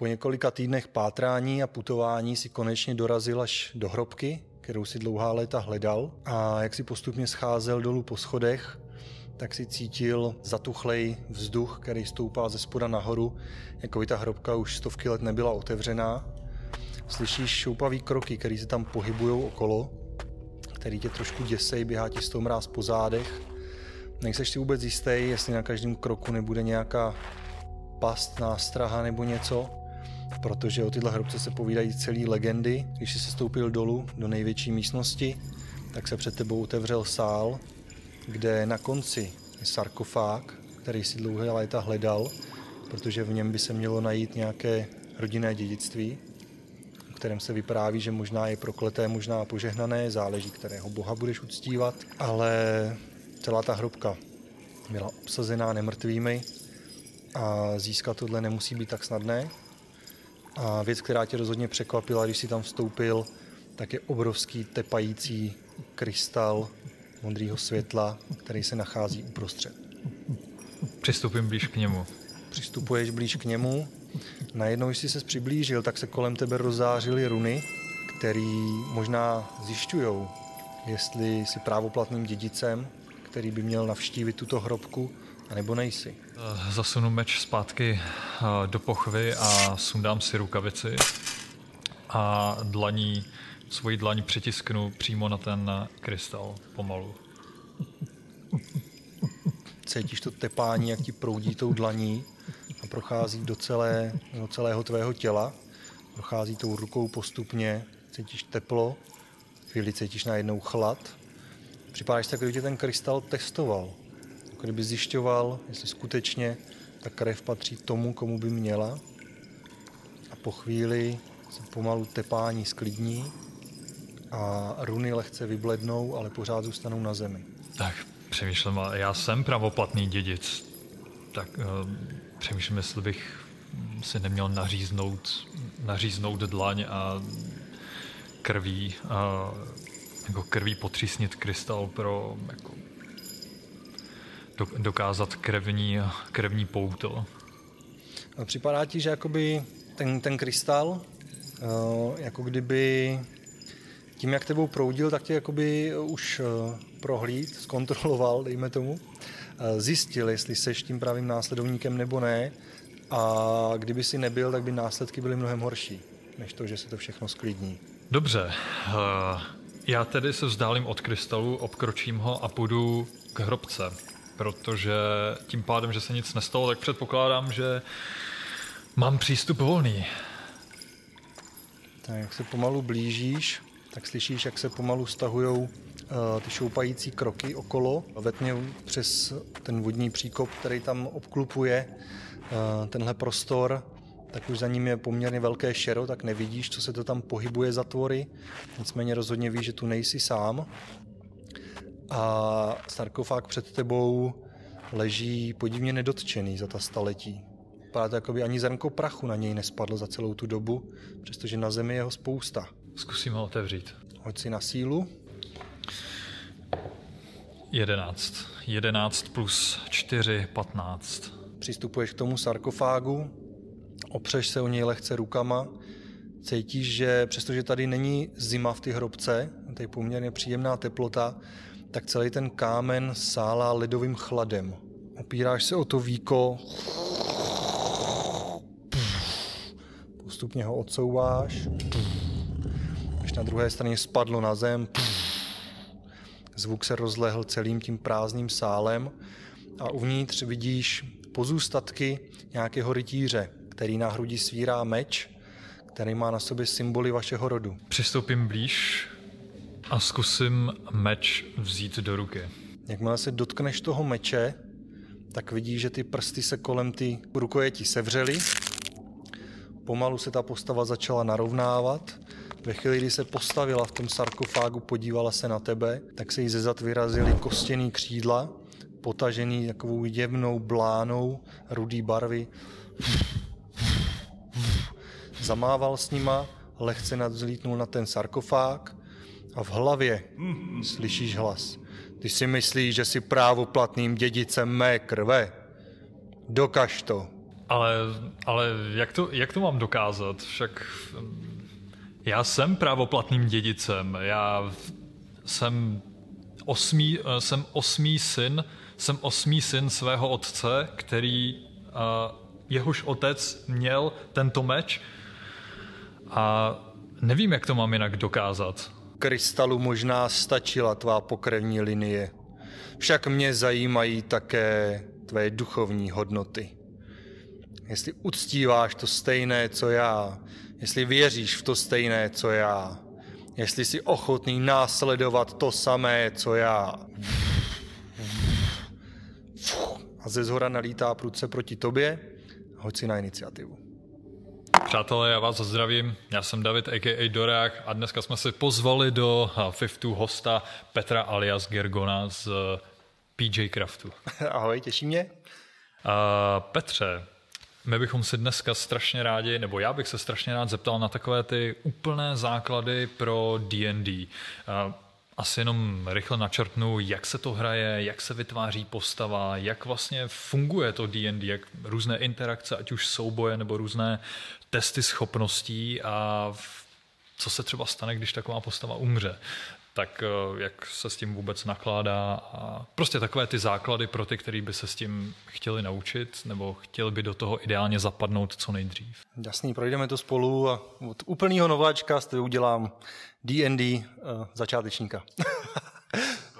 Po několika týdnech pátrání a putování si konečně dorazil až do hrobky, kterou si dlouhá léta hledal a jak si postupně scházel dolů po schodech, tak si cítil zatuchlej vzduch, který stoupá ze spoda nahoru, jako by ta hrobka už stovky let nebyla otevřená. Slyšíš šoupavý kroky, které se tam pohybují okolo, který tě trošku děsej, běhá ti toho mráz po zádech. Nejseš si vůbec jistý, jestli na každém kroku nebude nějaká past, nástraha nebo něco, protože o tyhle hrobce se povídají celé legendy. Když jsi se stoupil dolů do největší místnosti, tak se před tebou otevřel sál, kde na konci je sarkofág, který si dlouhé léta hledal, protože v něm by se mělo najít nějaké rodinné dědictví, o kterém se vypráví, že možná je prokleté, možná požehnané, záleží, kterého boha budeš uctívat, ale celá ta hrobka byla obsazená nemrtvými a získat tohle nemusí být tak snadné. A věc, která tě rozhodně překvapila, když si tam vstoupil, tak je obrovský tepající krystal modrého světla, který se nachází uprostřed. Přistupím blíž k němu. Přistupuješ blíž k němu. Najednou, když jsi se přiblížil, tak se kolem tebe rozzářily runy, který možná zjišťují, jestli jsi právoplatným dědicem, který by měl navštívit tuto hrobku, anebo nejsi. Eh, zasunu meč zpátky eh, do pochvy a sundám si rukavici a dlaní, svoji dlaň přitisknu přímo na ten krystal pomalu. Cítíš to tepání, jak ti proudí tou dlaní a prochází do, celé, do celého tvého těla. Prochází tou rukou postupně, cítíš teplo, chvíli cítíš najednou chlad. Připadáš se, jako tě ten krystal testoval. Jako kdyby zjišťoval, jestli skutečně ta krev patří tomu, komu by měla. A po chvíli se pomalu tepání sklidní a runy lehce vyblednou, ale pořád zůstanou na zemi. Tak přemýšlím, já jsem pravoplatný dědic, tak uh, přemýšlím, jestli bych si neměl naříznout, naříznout dlaň a krví, uh, jako krví potřísnit krystal pro jako, dokázat krevní, krevní pouto. A připadá ti, že jakoby ten, ten krystal, uh, jako kdyby tím, jak tebou proudil, tak tě jakoby už uh, prohlíd, zkontroloval, dejme tomu, zjistil, jestli seš tím pravým následovníkem nebo ne a kdyby si nebyl, tak by následky byly mnohem horší, než to, že se to všechno sklidní. Dobře, já tedy se vzdálím od krystalu, obkročím ho a půjdu k hrobce protože tím pádem, že se nic nestalo, tak předpokládám, že mám přístup volný. Tak jak se pomalu blížíš, tak slyšíš, jak se pomalu stahují uh, ty šoupající kroky okolo. Ve tmě přes ten vodní příkop, který tam obklupuje uh, tenhle prostor, tak už za ním je poměrně velké šero, tak nevidíš, co se to tam pohybuje za tvory. Nicméně rozhodně víš, že tu nejsi sám a sarkofág před tebou leží podivně nedotčený za ta staletí. Vypadá to, jako by ani zrnko prachu na něj nespadlo za celou tu dobu, přestože na zemi je ho spousta. Zkusím ho otevřít. Hoď si na sílu. 11. 11 plus 4, 15. Přistupuješ k tomu sarkofágu, opřeš se o něj lehce rukama, cítíš, že přestože tady není zima v té hrobce, tady je poměrně příjemná teplota, tak celý ten kámen sálá ledovým chladem. Opíráš se o to víko, postupně ho odsouváš, až na druhé straně spadlo na zem, zvuk se rozlehl celým tím prázdným sálem. A uvnitř vidíš pozůstatky nějakého rytíře, který na hrudi svírá meč, který má na sobě symboly vašeho rodu. Přistoupím blíž a zkusím meč vzít do ruky. Jakmile se dotkneš toho meče, tak vidíš, že ty prsty se kolem ty rukojeti sevřely. Pomalu se ta postava začala narovnávat. Ve chvíli, kdy se postavila v tom sarkofágu, podívala se na tebe, tak se jí ze zad vyrazily kostěný křídla, potažený takovou jemnou blánou rudý barvy. Zamával s nima, lehce nadzlítnul na ten sarkofág a v hlavě slyšíš hlas. Ty si myslíš, že jsi právoplatným dědicem mé krve? Dokaž to. Ale, ale jak, to, jak to mám dokázat? Však mm, já jsem právoplatným dědicem. Já jsem osmý, eh, jsem osmý syn, jsem osmý syn svého otce, který uh, jehož otec měl tento meč a nevím, jak to mám jinak dokázat. Krystalu možná stačila tvá pokrevní linie. Však mě zajímají také tvé duchovní hodnoty. Jestli uctíváš to stejné, co já, jestli věříš v to stejné, co já, jestli jsi ochotný následovat to samé, co já. A ze zhora nalítá prudce proti tobě, hoď si na iniciativu. Přátelé, já vás zdravím. Já jsem David, a.k.a. Dorák a dneska jsme si pozvali do Fiftu hosta Petra alias Gergona z PJ Craftu. Ahoj, těší mě. Uh, Petře, my bychom si dneska strašně rádi, nebo já bych se strašně rád zeptal na takové ty úplné základy pro D&D. Asi jenom rychle načrtnu, jak se to hraje, jak se vytváří postava, jak vlastně funguje to D&D, jak různé interakce, ať už souboje nebo různé testy schopností a co se třeba stane, když taková postava umře tak eh, jak se s tím vůbec nakládá a prostě takové ty základy pro ty, kteří by se s tím chtěli naučit nebo chtěli by do toho ideálně zapadnout co nejdřív. Jasný, projdeme to spolu a od úplného nováčka z udělám D&D eh, začátečníka.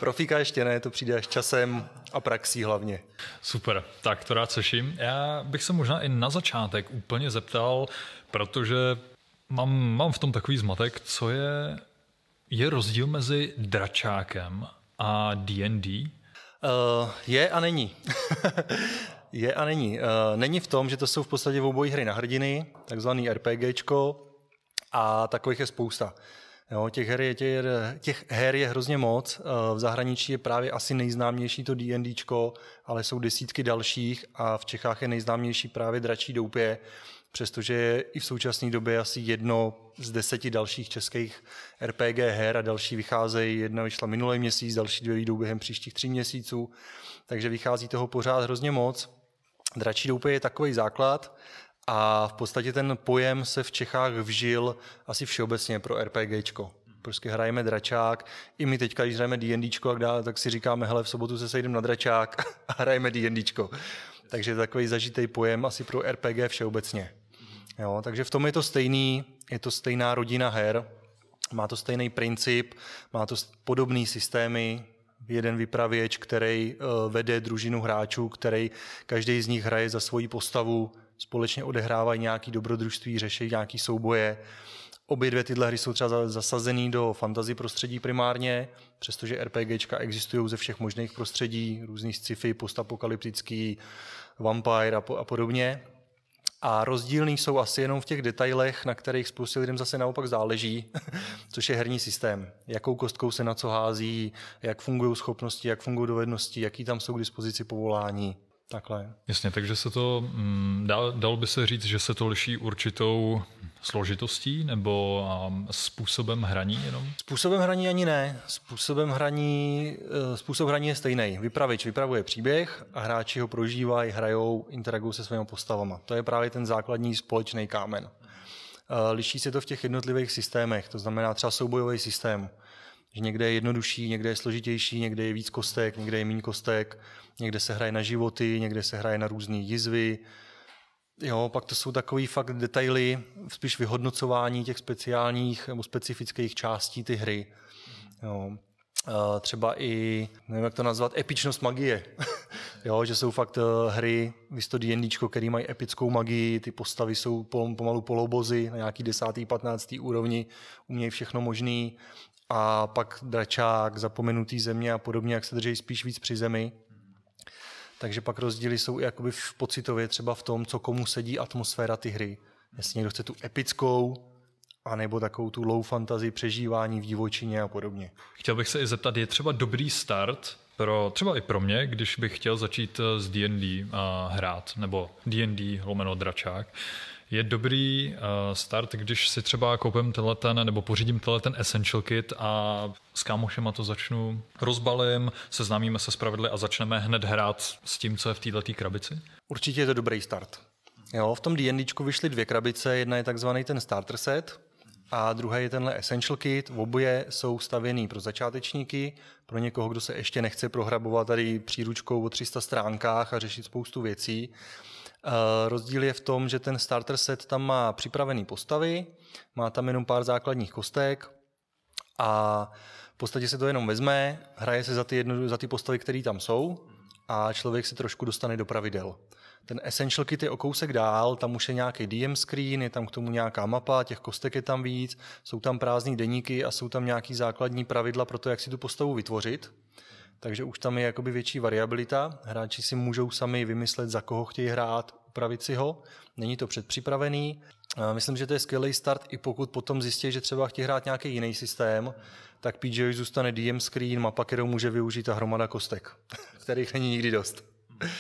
Profíka ještě ne, to přijde až časem a praxí hlavně. Super, tak to rád seším. Já bych se možná i na začátek úplně zeptal, protože mám, mám v tom takový zmatek, co je je rozdíl mezi dračákem a D&D? Uh, eh, je a není. je a není. Uh, není v tom, že to jsou v podstatě obojí hry na hrdiny, takzvaný RPGčko, a takových je spousta. Jo, těch, her je, těch, těch her je hrozně moc. Eh, v zahraničí je právě asi nejznámější to D&Dčko, ale jsou desítky dalších a v Čechách je nejznámější právě Dračí doupě, přestože je i v současné době asi jedno z deseti dalších českých RPG her a další vycházejí. Jedna vyšla minulý měsíc, další dvě vyjdou během příštích tří měsíců, takže vychází toho pořád hrozně moc. Dračí doupě je takový základ a v podstatě ten pojem se v Čechách vžil asi všeobecně pro RPGčko. Prostě hrajeme dračák. I my teďka, když hrajeme D&Dčko, tak si říkáme, hele, v sobotu se sejdeme na dračák a hrajeme D&Dčko. Takže takový zažitý pojem asi pro RPG všeobecně. Jo, takže v tom je to stejný, je to stejná rodina her, má to stejný princip, má to podobné systémy, jeden vypravěč, který uh, vede družinu hráčů, který každý z nich hraje za svoji postavu, společně odehrávají nějaký dobrodružství, řeší nějaký souboje. Obě dvě tyhle hry jsou třeba zasazený do fantasy prostředí primárně, přestože RPGčka existují ze všech možných prostředí, různých sci-fi, postapokalyptický, vampire a, po, a podobně. A rozdílný jsou asi jenom v těch detailech, na kterých spoustě lidem zase naopak záleží, což je herní systém. Jakou kostkou se na co hází, jak fungují schopnosti, jak fungují dovednosti, jaký tam jsou k dispozici povolání. Takhle. Jasně, takže se to, mm, dal, dal by se říct, že se to liší určitou složitostí nebo um, způsobem hraní jenom? Způsobem hraní ani ne. Způsobem hraní, uh, způsob hraní je stejný. Vypravič vypravuje příběh a hráči ho prožívají, hrajou, interagují se svými postavama. To je právě ten základní společný kámen. Uh, liší se to v těch jednotlivých systémech, to znamená třeba soubojový systém. Že někde je jednodušší, někde je složitější, někde je víc kostek, někde je méně kostek, někde se hraje na životy, někde se hraje na různé jizvy, Jo, pak to jsou takový fakt detaily, spíš vyhodnocování těch speciálních nebo specifických částí ty hry. Jo. Třeba i, nevím jak to nazvat, epičnost magie. jo, že jsou fakt eh, hry, to D&Dčko, který mají epickou magii, ty postavy jsou pomalu polobozy na nějaký desátý, patnáctý úrovni, umějí všechno možný. A pak dračák, zapomenutý země a podobně, jak se drží spíš víc při zemi. Takže pak rozdíly jsou i jakoby v pocitově třeba v tom, co komu sedí atmosféra ty hry. Jestli někdo chce tu epickou, anebo takovou tu low fantasy přežívání v divočině a podobně. Chtěl bych se i zeptat, je třeba dobrý start pro, třeba i pro mě, když bych chtěl začít s D&D a hrát, nebo D&D lomeno dračák, je dobrý uh, start, když si třeba koupím ten nebo pořídím ten Essential Kit a s kámošema to začnu rozbalím, seznámíme se s pravidly a začneme hned hrát s tím, co je v této krabici? Určitě je to dobrý start. Jo, v tom D&Dčku vyšly dvě krabice, jedna je takzvaný ten starter set a druhá je tenhle essential kit. Oboje jsou stavěný pro začátečníky, pro někoho, kdo se ještě nechce prohrabovat tady příručkou o 300 stránkách a řešit spoustu věcí. Uh, rozdíl je v tom, že ten starter set tam má připravený postavy, má tam jenom pár základních kostek a v podstatě se to jenom vezme, hraje se za ty, jedno, za ty postavy, které tam jsou a člověk se trošku dostane do pravidel. Ten Essential Kit je o kousek dál, tam už je nějaký DM screen, je tam k tomu nějaká mapa, těch kostek je tam víc, jsou tam prázdné deníky a jsou tam nějaký základní pravidla pro to, jak si tu postavu vytvořit. Takže už tam je jakoby větší variabilita. Hráči si můžou sami vymyslet, za koho chtějí hrát, upravit si ho. Není to předpřipravený. Myslím, že to je skvělý start, i pokud potom zjistí, že třeba chtějí hrát nějaký jiný systém, tak PJ zůstane DM screen, mapa, kterou může využít a hromada kostek, kterých není nikdy dost.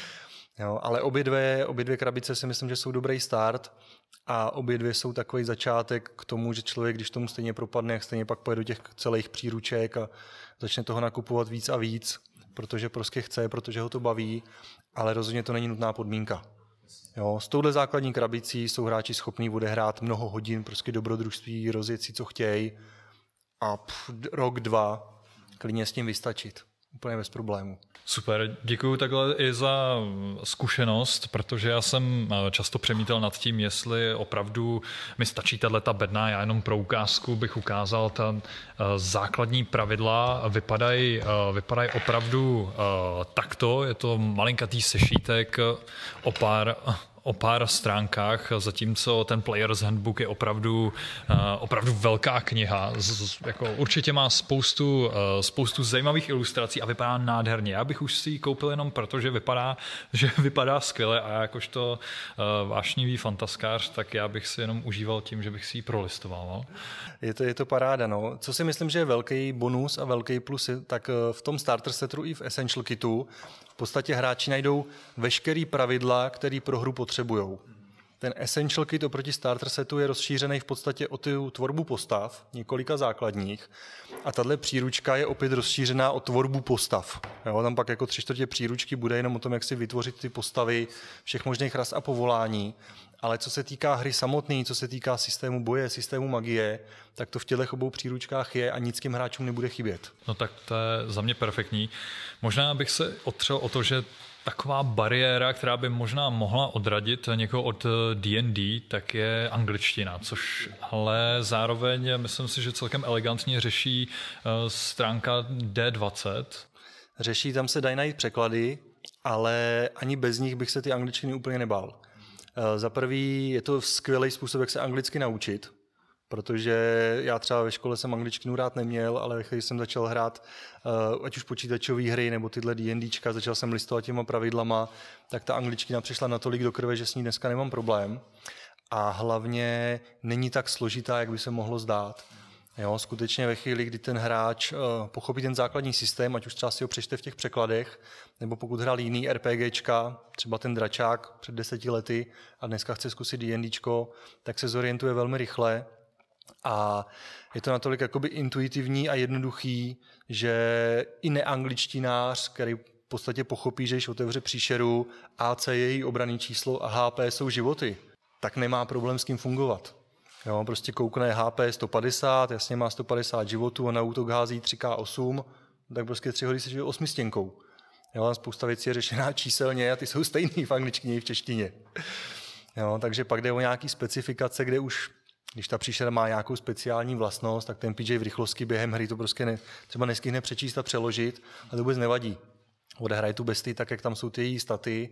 Jo, ale obě dvě, obě dvě krabice si myslím, že jsou dobrý start a obě dvě jsou takový začátek k tomu, že člověk, když tomu stejně propadne, jak stejně pak pojede do těch celých příruček a začne toho nakupovat víc a víc, protože prostě chce, protože ho to baví, ale rozhodně to není nutná podmínka. Jo, s touhle základní krabicí jsou hráči schopní odehrát mnoho hodin prostě dobrodružství, rozjet si, co chtějí a pff, rok, dva klidně s tím vystačit. Úplně bez problému. Super, děkuji takhle i za zkušenost, protože já jsem eh, často přemítal nad tím, jestli opravdu mi stačí tato bedna, já jenom pro ukázku bych ukázal, ta eh, základní pravidla. Vypadají, eh, vypadají opravdu takto, je to malinkatý sešítek o pár o pár stránkách, zatímco ten Player's Handbook je opravdu, uh, opravdu velká kniha. Z, jako určitě má spoustu, uh, spoustu zajímavých ilustrací a vypadá nádherně. Já bych už si ji koupil jenom proto, že vypadá, že vypadá skvěle a jakožto uh, vášnivý fantaskář, tak já bych si jenom užíval tím, že bych si ji prolistoval. Je, to, je to paráda. No. Co si myslím, že je velký bonus a velký plus, tak v tom starter setu i v Essential Kitu podstatě hráči najdou veškerý pravidla, který pro hru potřebují. Ten Essential Kit oproti starter setu je rozšířený v podstatě o tu tvorbu postav, několika základních. A tahle příručka je opět rozšířená o tvorbu postav. Jo, tam pak jako tři čtvrtě příručky bude jenom o tom, jak si vytvořit ty postavy všech možných ras a povolání. Ale co se týká hry samotné, co se týká systému boje, systému magie, tak to v těchto obou příručkách je a nic těm hráčům nebude chybět. No tak to je za mě perfektní. Možná bych se otřel o to, že taková bariéra, která by možná mohla odradit někoho od D&D, tak je angličtina, což ale zároveň myslím si, že celkem elegantně řeší eh, stránka D20. Řeší, tam se dají najít překlady, ale ani bez nich bych se ty angličtiny úplně nebál. Eh, za prvý je to skvělý způsob, jak se anglicky naučit, protože já třeba ve škole jsem angličtinu rád neměl, ale když jsem začal hrát uh, ať už počítačové hry nebo tyhle D&Dčka, začal jsem listovat těma pravidlama, tak ta angličtina přišla natolik do krve, že s ní dneska nemám problém. A hlavně není tak složitá, jak by se mohlo zdát. Jo, skutečně ve chvíli, kdy ten hráč uh, pochopí ten základní systém, ať už třeba si ho přečte v těch překladech, nebo pokud hrál jiný RPGčka, třeba ten dračák před deseti lety a dneska chce zkusit D&Dčko, tak se zorientuje velmi rychle a je to natolik jakoby intuitivní a jednoduchý, že i neangličtinář, který v podstatě pochopí, že když otevře příšeru, AC je její obraný číslo a HP jsou životy, tak nemá problém s tím fungovat. Jo, prostě koukne HP 150, jasně má 150 životů a na útok hází 3K8, tak prostě tři hody se žije osmistěnkou. Jo, spousta věcí je řešená číselně a ty jsou stejný v angličtině i v češtině. Jo, takže pak jde o nějaký specifikace, kde už když ta příšera má nějakou speciální vlastnost, tak ten PJ v rychlosti během hry to prostě ne, třeba neskýhne přečíst a přeložit a to vůbec nevadí. Odehraje tu bestii tak, jak tam jsou ty její staty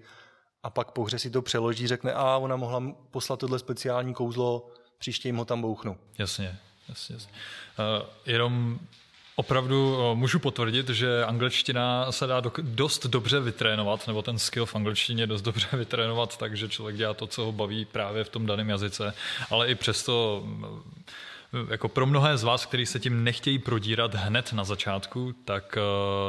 a pak po hře si to přeloží, řekne, a ona mohla poslat tohle speciální kouzlo, příště jim ho tam bouchnu. Jasně, jasně. jasně. Uh, jenom Opravdu eh, můžu potvrdit, že angličtina se dá do, dost dobře vytrénovat, nebo ten skill v angličtině dost dobře vytrénovat, takže člověk dělá to, co ho baví právě v tom daném jazyce. Ale i přesto eh, jako pro mnohé z vás, kteří se tím nechtějí prodírat hned na začátku, tak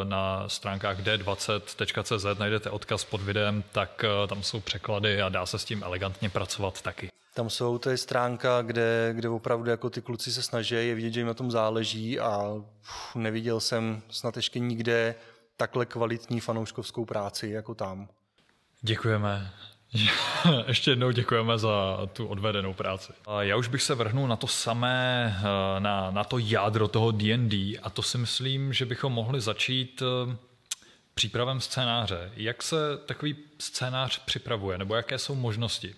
na stránkách d20.cz najdete odkaz pod videem, tak tam jsou překlady a dá se s tím elegantně pracovat taky. Tam jsou, to je stránka, kde, kde opravdu jako ty kluci se snaží, je vidět, že jim na tom záleží a uf, neviděl jsem snad ještě nikde takhle kvalitní fanouškovskou práci jako tam. Děkujeme. Ještě jednou děkujeme za tu odvedenou práci. Já už bych se vrhnul na to samé, eh, na, na to jádro toho D&D a to si myslím, že bychom mohli začít eh, přípravem scénáře. Jak se takový scénář připravuje, nebo jaké jsou možnosti?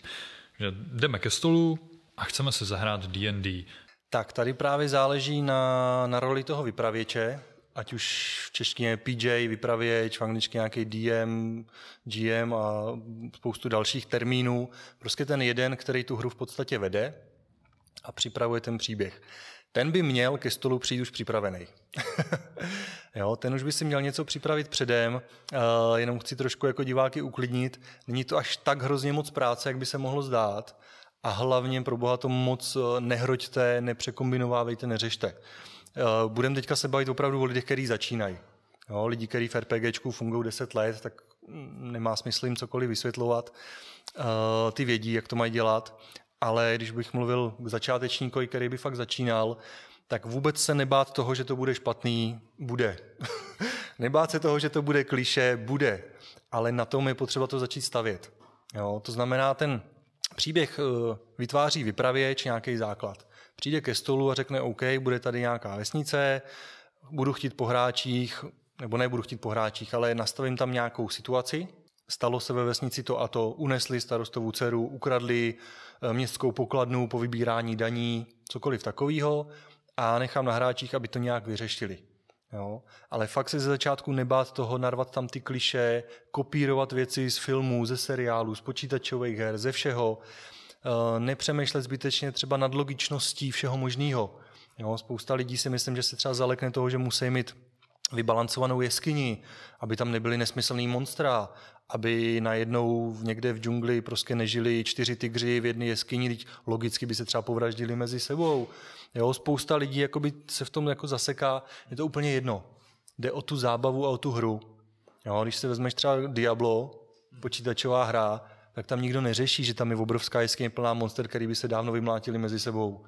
Že jdeme ke stolu a chceme se zahrát D&D. Tak tady právě záleží na, na roli toho vypravěče, ať už v češtině PJ, vypravěč, v angličtině nějaký DM, GM a spoustu dalších termínů. Prostě ten jeden, který tu hru v podstatě vede a připravuje ten příběh. Ten by měl ke stolu přijít už připravený. jo, ten už by si měl něco připravit předem, uh, jenom chci trošku jako diváky uklidnit. Není to až tak hrozně moc práce, jak by se mohlo zdát. A hlavně pro boha to moc eh, nehroďte, nepřekombinovávejte, neřešte. Eh, Budeme teďka se bavit opravdu o lidech, kteří začínají. Jo, lidi, kteří v RPGčku fungují 10 let, tak nemá smysl jim cokoliv vysvětlovat. Uh, ty vědí, jak to mají dělat, ale když bych mluvil k začátečníkovi, který by fakt začínal, tak vůbec se nebát toho, že to bude špatný, bude. nebát se toho, že to bude kliše, bude. Ale na tom je potřeba to začít stavět. Jo, to znamená, ten příběh uh, vytváří vypravěč, nějaký základ přijde ke stolu a řekne OK, bude tady nějaká vesnice, budu chtít po hráčích, nebo nebudu chtít po hráčích, ale nastavím tam nějakou situaci. Stalo se ve vesnici to a to, unesli starostovou dceru, ukradli eh, městskou pokladnu po vybírání daní, cokoliv takového a nechám na hráčích, aby to nějak vyřešili. Jo? Ale fakt se ze začátku nebát toho, narvat tam ty kliše, kopírovat věci z filmů, ze seriálů, z počítačových her, ze všeho Eh, nepřemýšlet zbytečně třeba nad logičností všeho možného. Jo, spousta lidí si myslím, že se třeba zalekne toho, že musí mít vybalancovanou jeskyni, aby tam nebyly nesmyslný monstra, aby najednou někde v džungli prostě nežili čtyři tygři v jedné jeskyni, logicky by se třeba povraždili mezi sebou. Jo, spousta lidí jakoby se v tom jako zaseká, je to úplně jedno. Jde o tu zábavu a o tu hru. Jo, když si vezmeš třeba Diablo, počítačová hra, tak tam nikdo neřeší, že tam je obrovská jeskyně plná monster, který by se dávno vymlátili mezi sebou.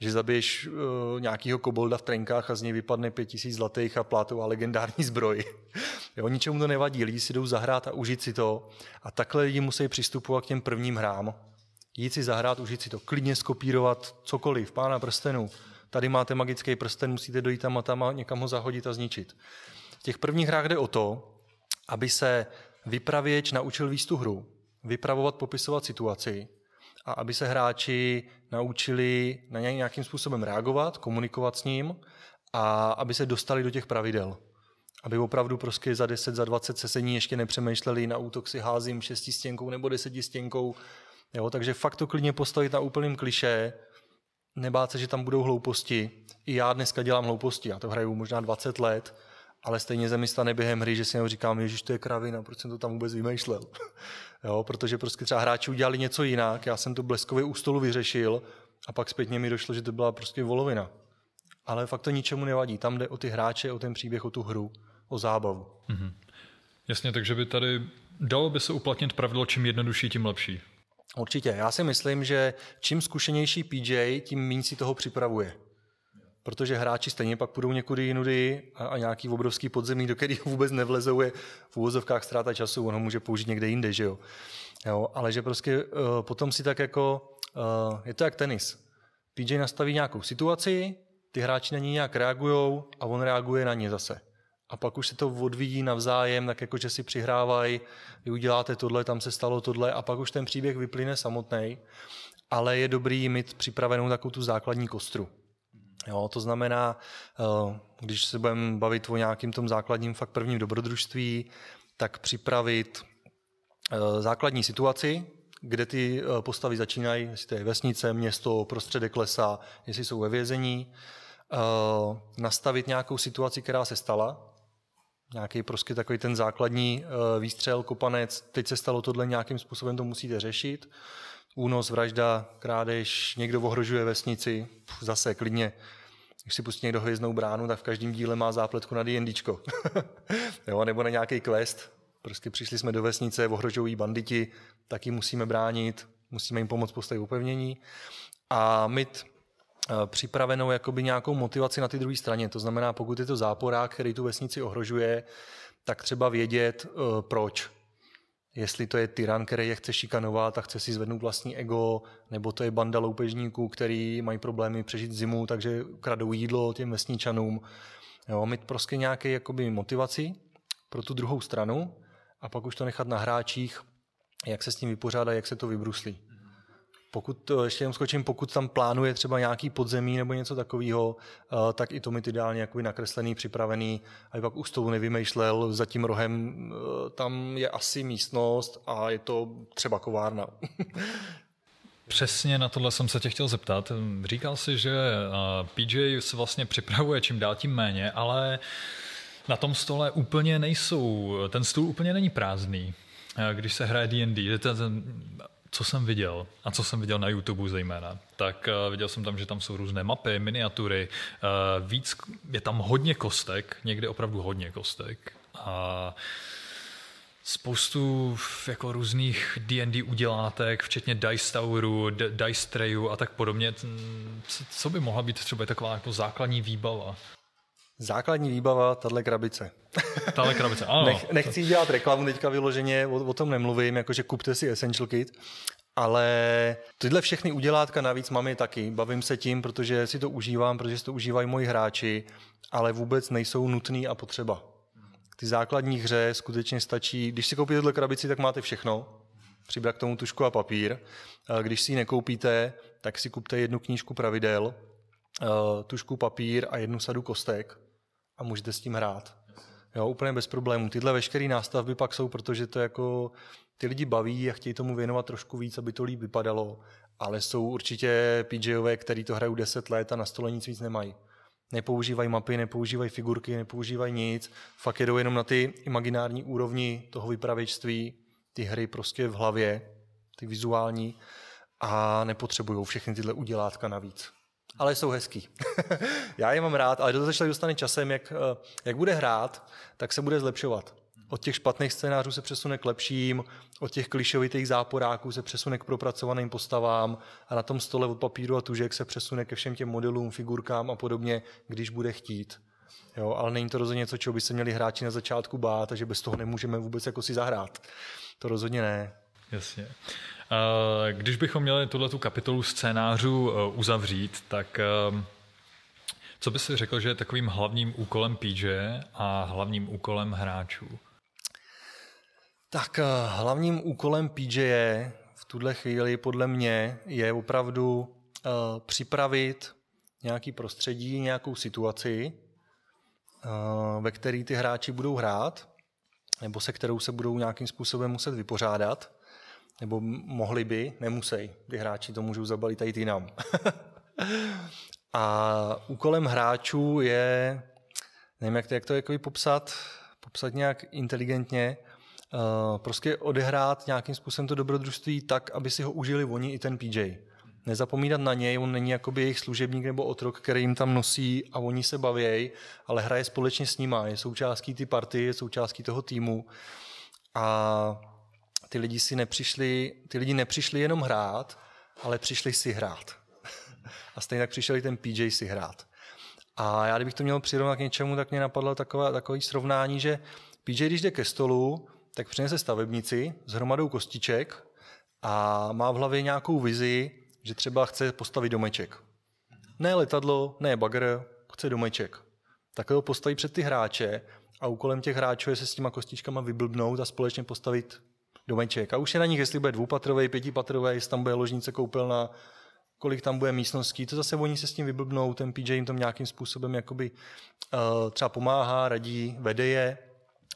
Že zabiješ uh, nějakýho kobolda v trenkách a z něj vypadne pět tisíc zlatých a plátová legendární zbroj. jo, ničemu to nevadí, lidi si jdou zahrát a užít si to. A takhle lidi musí přistupovat k těm prvním hrám. Jít si zahrát, užít si to, klidně skopírovat cokoliv, pána prstenů. Tady máte magický prsten, musíte dojít tam a tam a někam ho zahodit a zničit. V těch prvních hrách jde o to, aby se vypravěč naučil víc tu hru, vypravovat, popisovat situaci a aby se hráči naučili na něj nějakým způsobem reagovat, komunikovat s ním a aby se dostali do těch pravidel. Aby opravdu prostě za 10, za 20 sesení ještě nepřemýšleli na útok si házím šestistěnkou nebo desetistěnkou. Jo, takže fakt to klidně postavit na úplným kliše, nebát se, že tam budou hlouposti. I já dneska dělám hlouposti, já to hraju možná 20 let, ale stejně mi stane během hry, že si říkám, že to je kravina, proč jsem to tam vůbec vymýšlel. jo, protože prostě třeba hráči udělali něco jinak, já jsem to bleskově u stolu vyřešil a pak zpětně mi došlo, že to byla prostě volovina. Ale fakt to ničemu nevadí. Tam jde o ty hráče, o ten příběh, o tu hru, o zábavu. Mm-hmm. Jasně, takže by tady dalo by se uplatnit pravidlo, čím jednodušší, tím lepší. Určitě. Já si myslím, že čím zkušenější PJ, tím méně si toho připravuje protože hráči stejně pak půjdou někudy jinudy a, a nějaký obrovský podzemí, do kterého vůbec nevlezou, je v úvozovkách ztráta času, ono může použít někde jinde, že jo. jo ale že prostě uh, potom si tak jako, uh, je to jak tenis. PJ nastaví nějakou situaci, ty hráči na ní nějak reagují a on reaguje na ně zase. A pak už se to odvíjí navzájem, tak jako, že si přihrávají, vy uděláte tohle, tam se stalo tohle a pak už ten příběh vyplyne samotný, ale je dobrý mít připravenou takovou tu základní kostru. Jo, to znamená, eh, když se budeme bavit o nějakým tom základním fakt prvním dobrodružství, tak připravit eh, základní situaci, kde ty eh, postavy začínají, jestli to je vesnice, město, prostředek lesa, jestli jsou ve vězení, nastavit nějakou situaci, která se stala, nějaký prostě takový ten základní výstřel, kopanec, teď se stalo tohle nějakým způsobem, to musíte řešit, únos, vražda, krádež, někdo ohrožuje vesnici, zase klidně, když si pustí někdo hvězdnou bránu, tak v každém díle má zápletku na D&Dčko. jo, nebo na nějaký quest. Prostě přišli jsme do vesnice, ohrožují banditi, taky musíme bránit, musíme jim pomoct postavit upevnění a mít eh, připravenou jakoby nějakou motivaci na ty druhé straně. To znamená, pokud je to záporák, který tu vesnici ohrožuje, tak třeba vědět, eh, proč. Jestli to je tyran, který je chce šikanovat a chce si zvednout vlastní ego, nebo to je banda loupežníků, který mají problémy přežít zimu, takže kradou jídlo těm vesničanům. Jo, mít prostě nějaké jakoby motivaci pro tu druhou stranu a pak už to nechat na hráčích, jak se s tím vypořádá, jak se to vybruslí. Pokud, ještě jenom skočím, pokud tam plánuje třeba nějaký podzemí nebo něco takového, eh, tak i to mít ideálně jakoby nakreslený, připravený, aby pak u stolu nevymýšlel, za tím rohem eh, tam je asi místnost a je to třeba kovárna. Přesně na tohle jsem se tě chtěl zeptat. Říkal jsi, že eh, PJ se vlastně připravuje čím dál tím méně, ale na tom stole úplně nejsou, ten stůl úplně není prázdný, když se hraje D&D. Co jsem viděl, a co jsem viděl na YouTube zejména, tak uh, viděl jsem tam, že tam jsou různé mapy, miniatury, uh, víc, je tam hodně kostek, někdy opravdu hodně kostek. A spoustu jako různých D&D udělátek, včetně Dice Toweru, Dice Trayu a tak podobně. Co by mohla být třeba taková jako základní výbava? Základní výbava, tahle krabice. Tahle krabice, ano. Nech, nechci dělat reklamu teďka vyloženě, o, o tom nemluvím, jakože kupte si Essential Kit, ale tyhle všechny udělátka navíc mám je taky. Bavím se tím, protože si to užívám, protože si to užívají moji hráči, ale vůbec nejsou nutný a potřeba. Ty základní hře skutečně stačí, když si koupíte tuhle krabici, tak máte všechno, přibrat k tomu tušku a papír. Když si ji nekoupíte, tak si kupte jednu knížku pravidel, tušku, papír a jednu sadu kostek a můžete s tím hrát. Jo, úplně bez problémů. Tyhle veškeré nástavby pak jsou, protože to jako ty lidi baví a chtějí tomu věnovat trošku víc, aby to líp vypadalo, ale jsou určitě PJové, který to hrajou 10 let a na stole nic víc nemají. Nepoužívají mapy, nepoužívají figurky, nepoužívají nic, fakt jedou jenom na ty imaginární úrovni toho vypravěčství, ty hry prostě v hlavě, ty vizuální a nepotřebují všechny tyhle udělátka navíc ale jsou hezký. Já je mám rád, ale to se člověk dostane časem, jak, eh, jak bude hrát, tak se bude zlepšovat. Od těch špatných scénářů se přesune k lepším, od těch klišovitých záporáků se přesune k propracovaným postavám a na tom stole od papíru a tužek se přesune ke všem těm modelům, figurkám a podobně, když bude chtít. Jo, ale není to rozhodně něco, čeho by se měli hráči na začátku bát, takže bez toho nemůžeme vůbec jako si zahrát. To rozhodně ne. Jasně. Eh, když bychom měli tuhle kapitolu scénářů eh, uzavřít, tak eh, co by si řekl, že je takovým hlavním úkolem PJ a hlavním úkolem hráčů? Tak hlavním úkolem PJ je v tuhle chvíli podle mě je opravdu připravit nějaký prostředí, nějakou situaci, ve které ty hráči budou hrát, nebo se kterou se budou nějakým způsobem muset vypořádat nebo mohli by, nemusí. Ty hráči to můžou zabalit i jinam. a úkolem hráčů je, nevím, jak to, jak to jako popsat, popsat nějak inteligentně, uh, prostě odehrát nějakým způsobem to dobrodružství tak, aby si ho užili oni i ten PJ. Nezapomínat na něj, on není jakoby jejich služebník nebo otrok, který jim tam nosí a oni se baví, ale hraje společně s nima, je součástí ty party, je součástí toho týmu. A ty lidi si nepřišli, ty lidi nepřišli jenom hrát, ale přišli si hrát. A stejně tak přišel i ten PJ si hrát. A já kdybych to měl přirovnat k něčemu, tak mě napadlo takové, takové srovnání, že PJ, když jde ke stolu, tak přinese stavebnici s hromadou kostiček a má v hlavě nějakou vizi, že třeba chce postavit domeček. Ne letadlo, ne bagr, chce domeček. Tak ho postaví před ty hráče a úkolem těch hráčů je se s těma kostičkama vyblbnout a společně postavit domeček. A už je na nich, jestli bude dvoupatrový, pětipatrový, jestli tam bude ložnice koupelna, kolik tam bude místností. To zase oni se s tím vyblbnou, ten PJ jim tam nějakým způsobem jakoby, uh, třeba pomáhá, radí, vede je,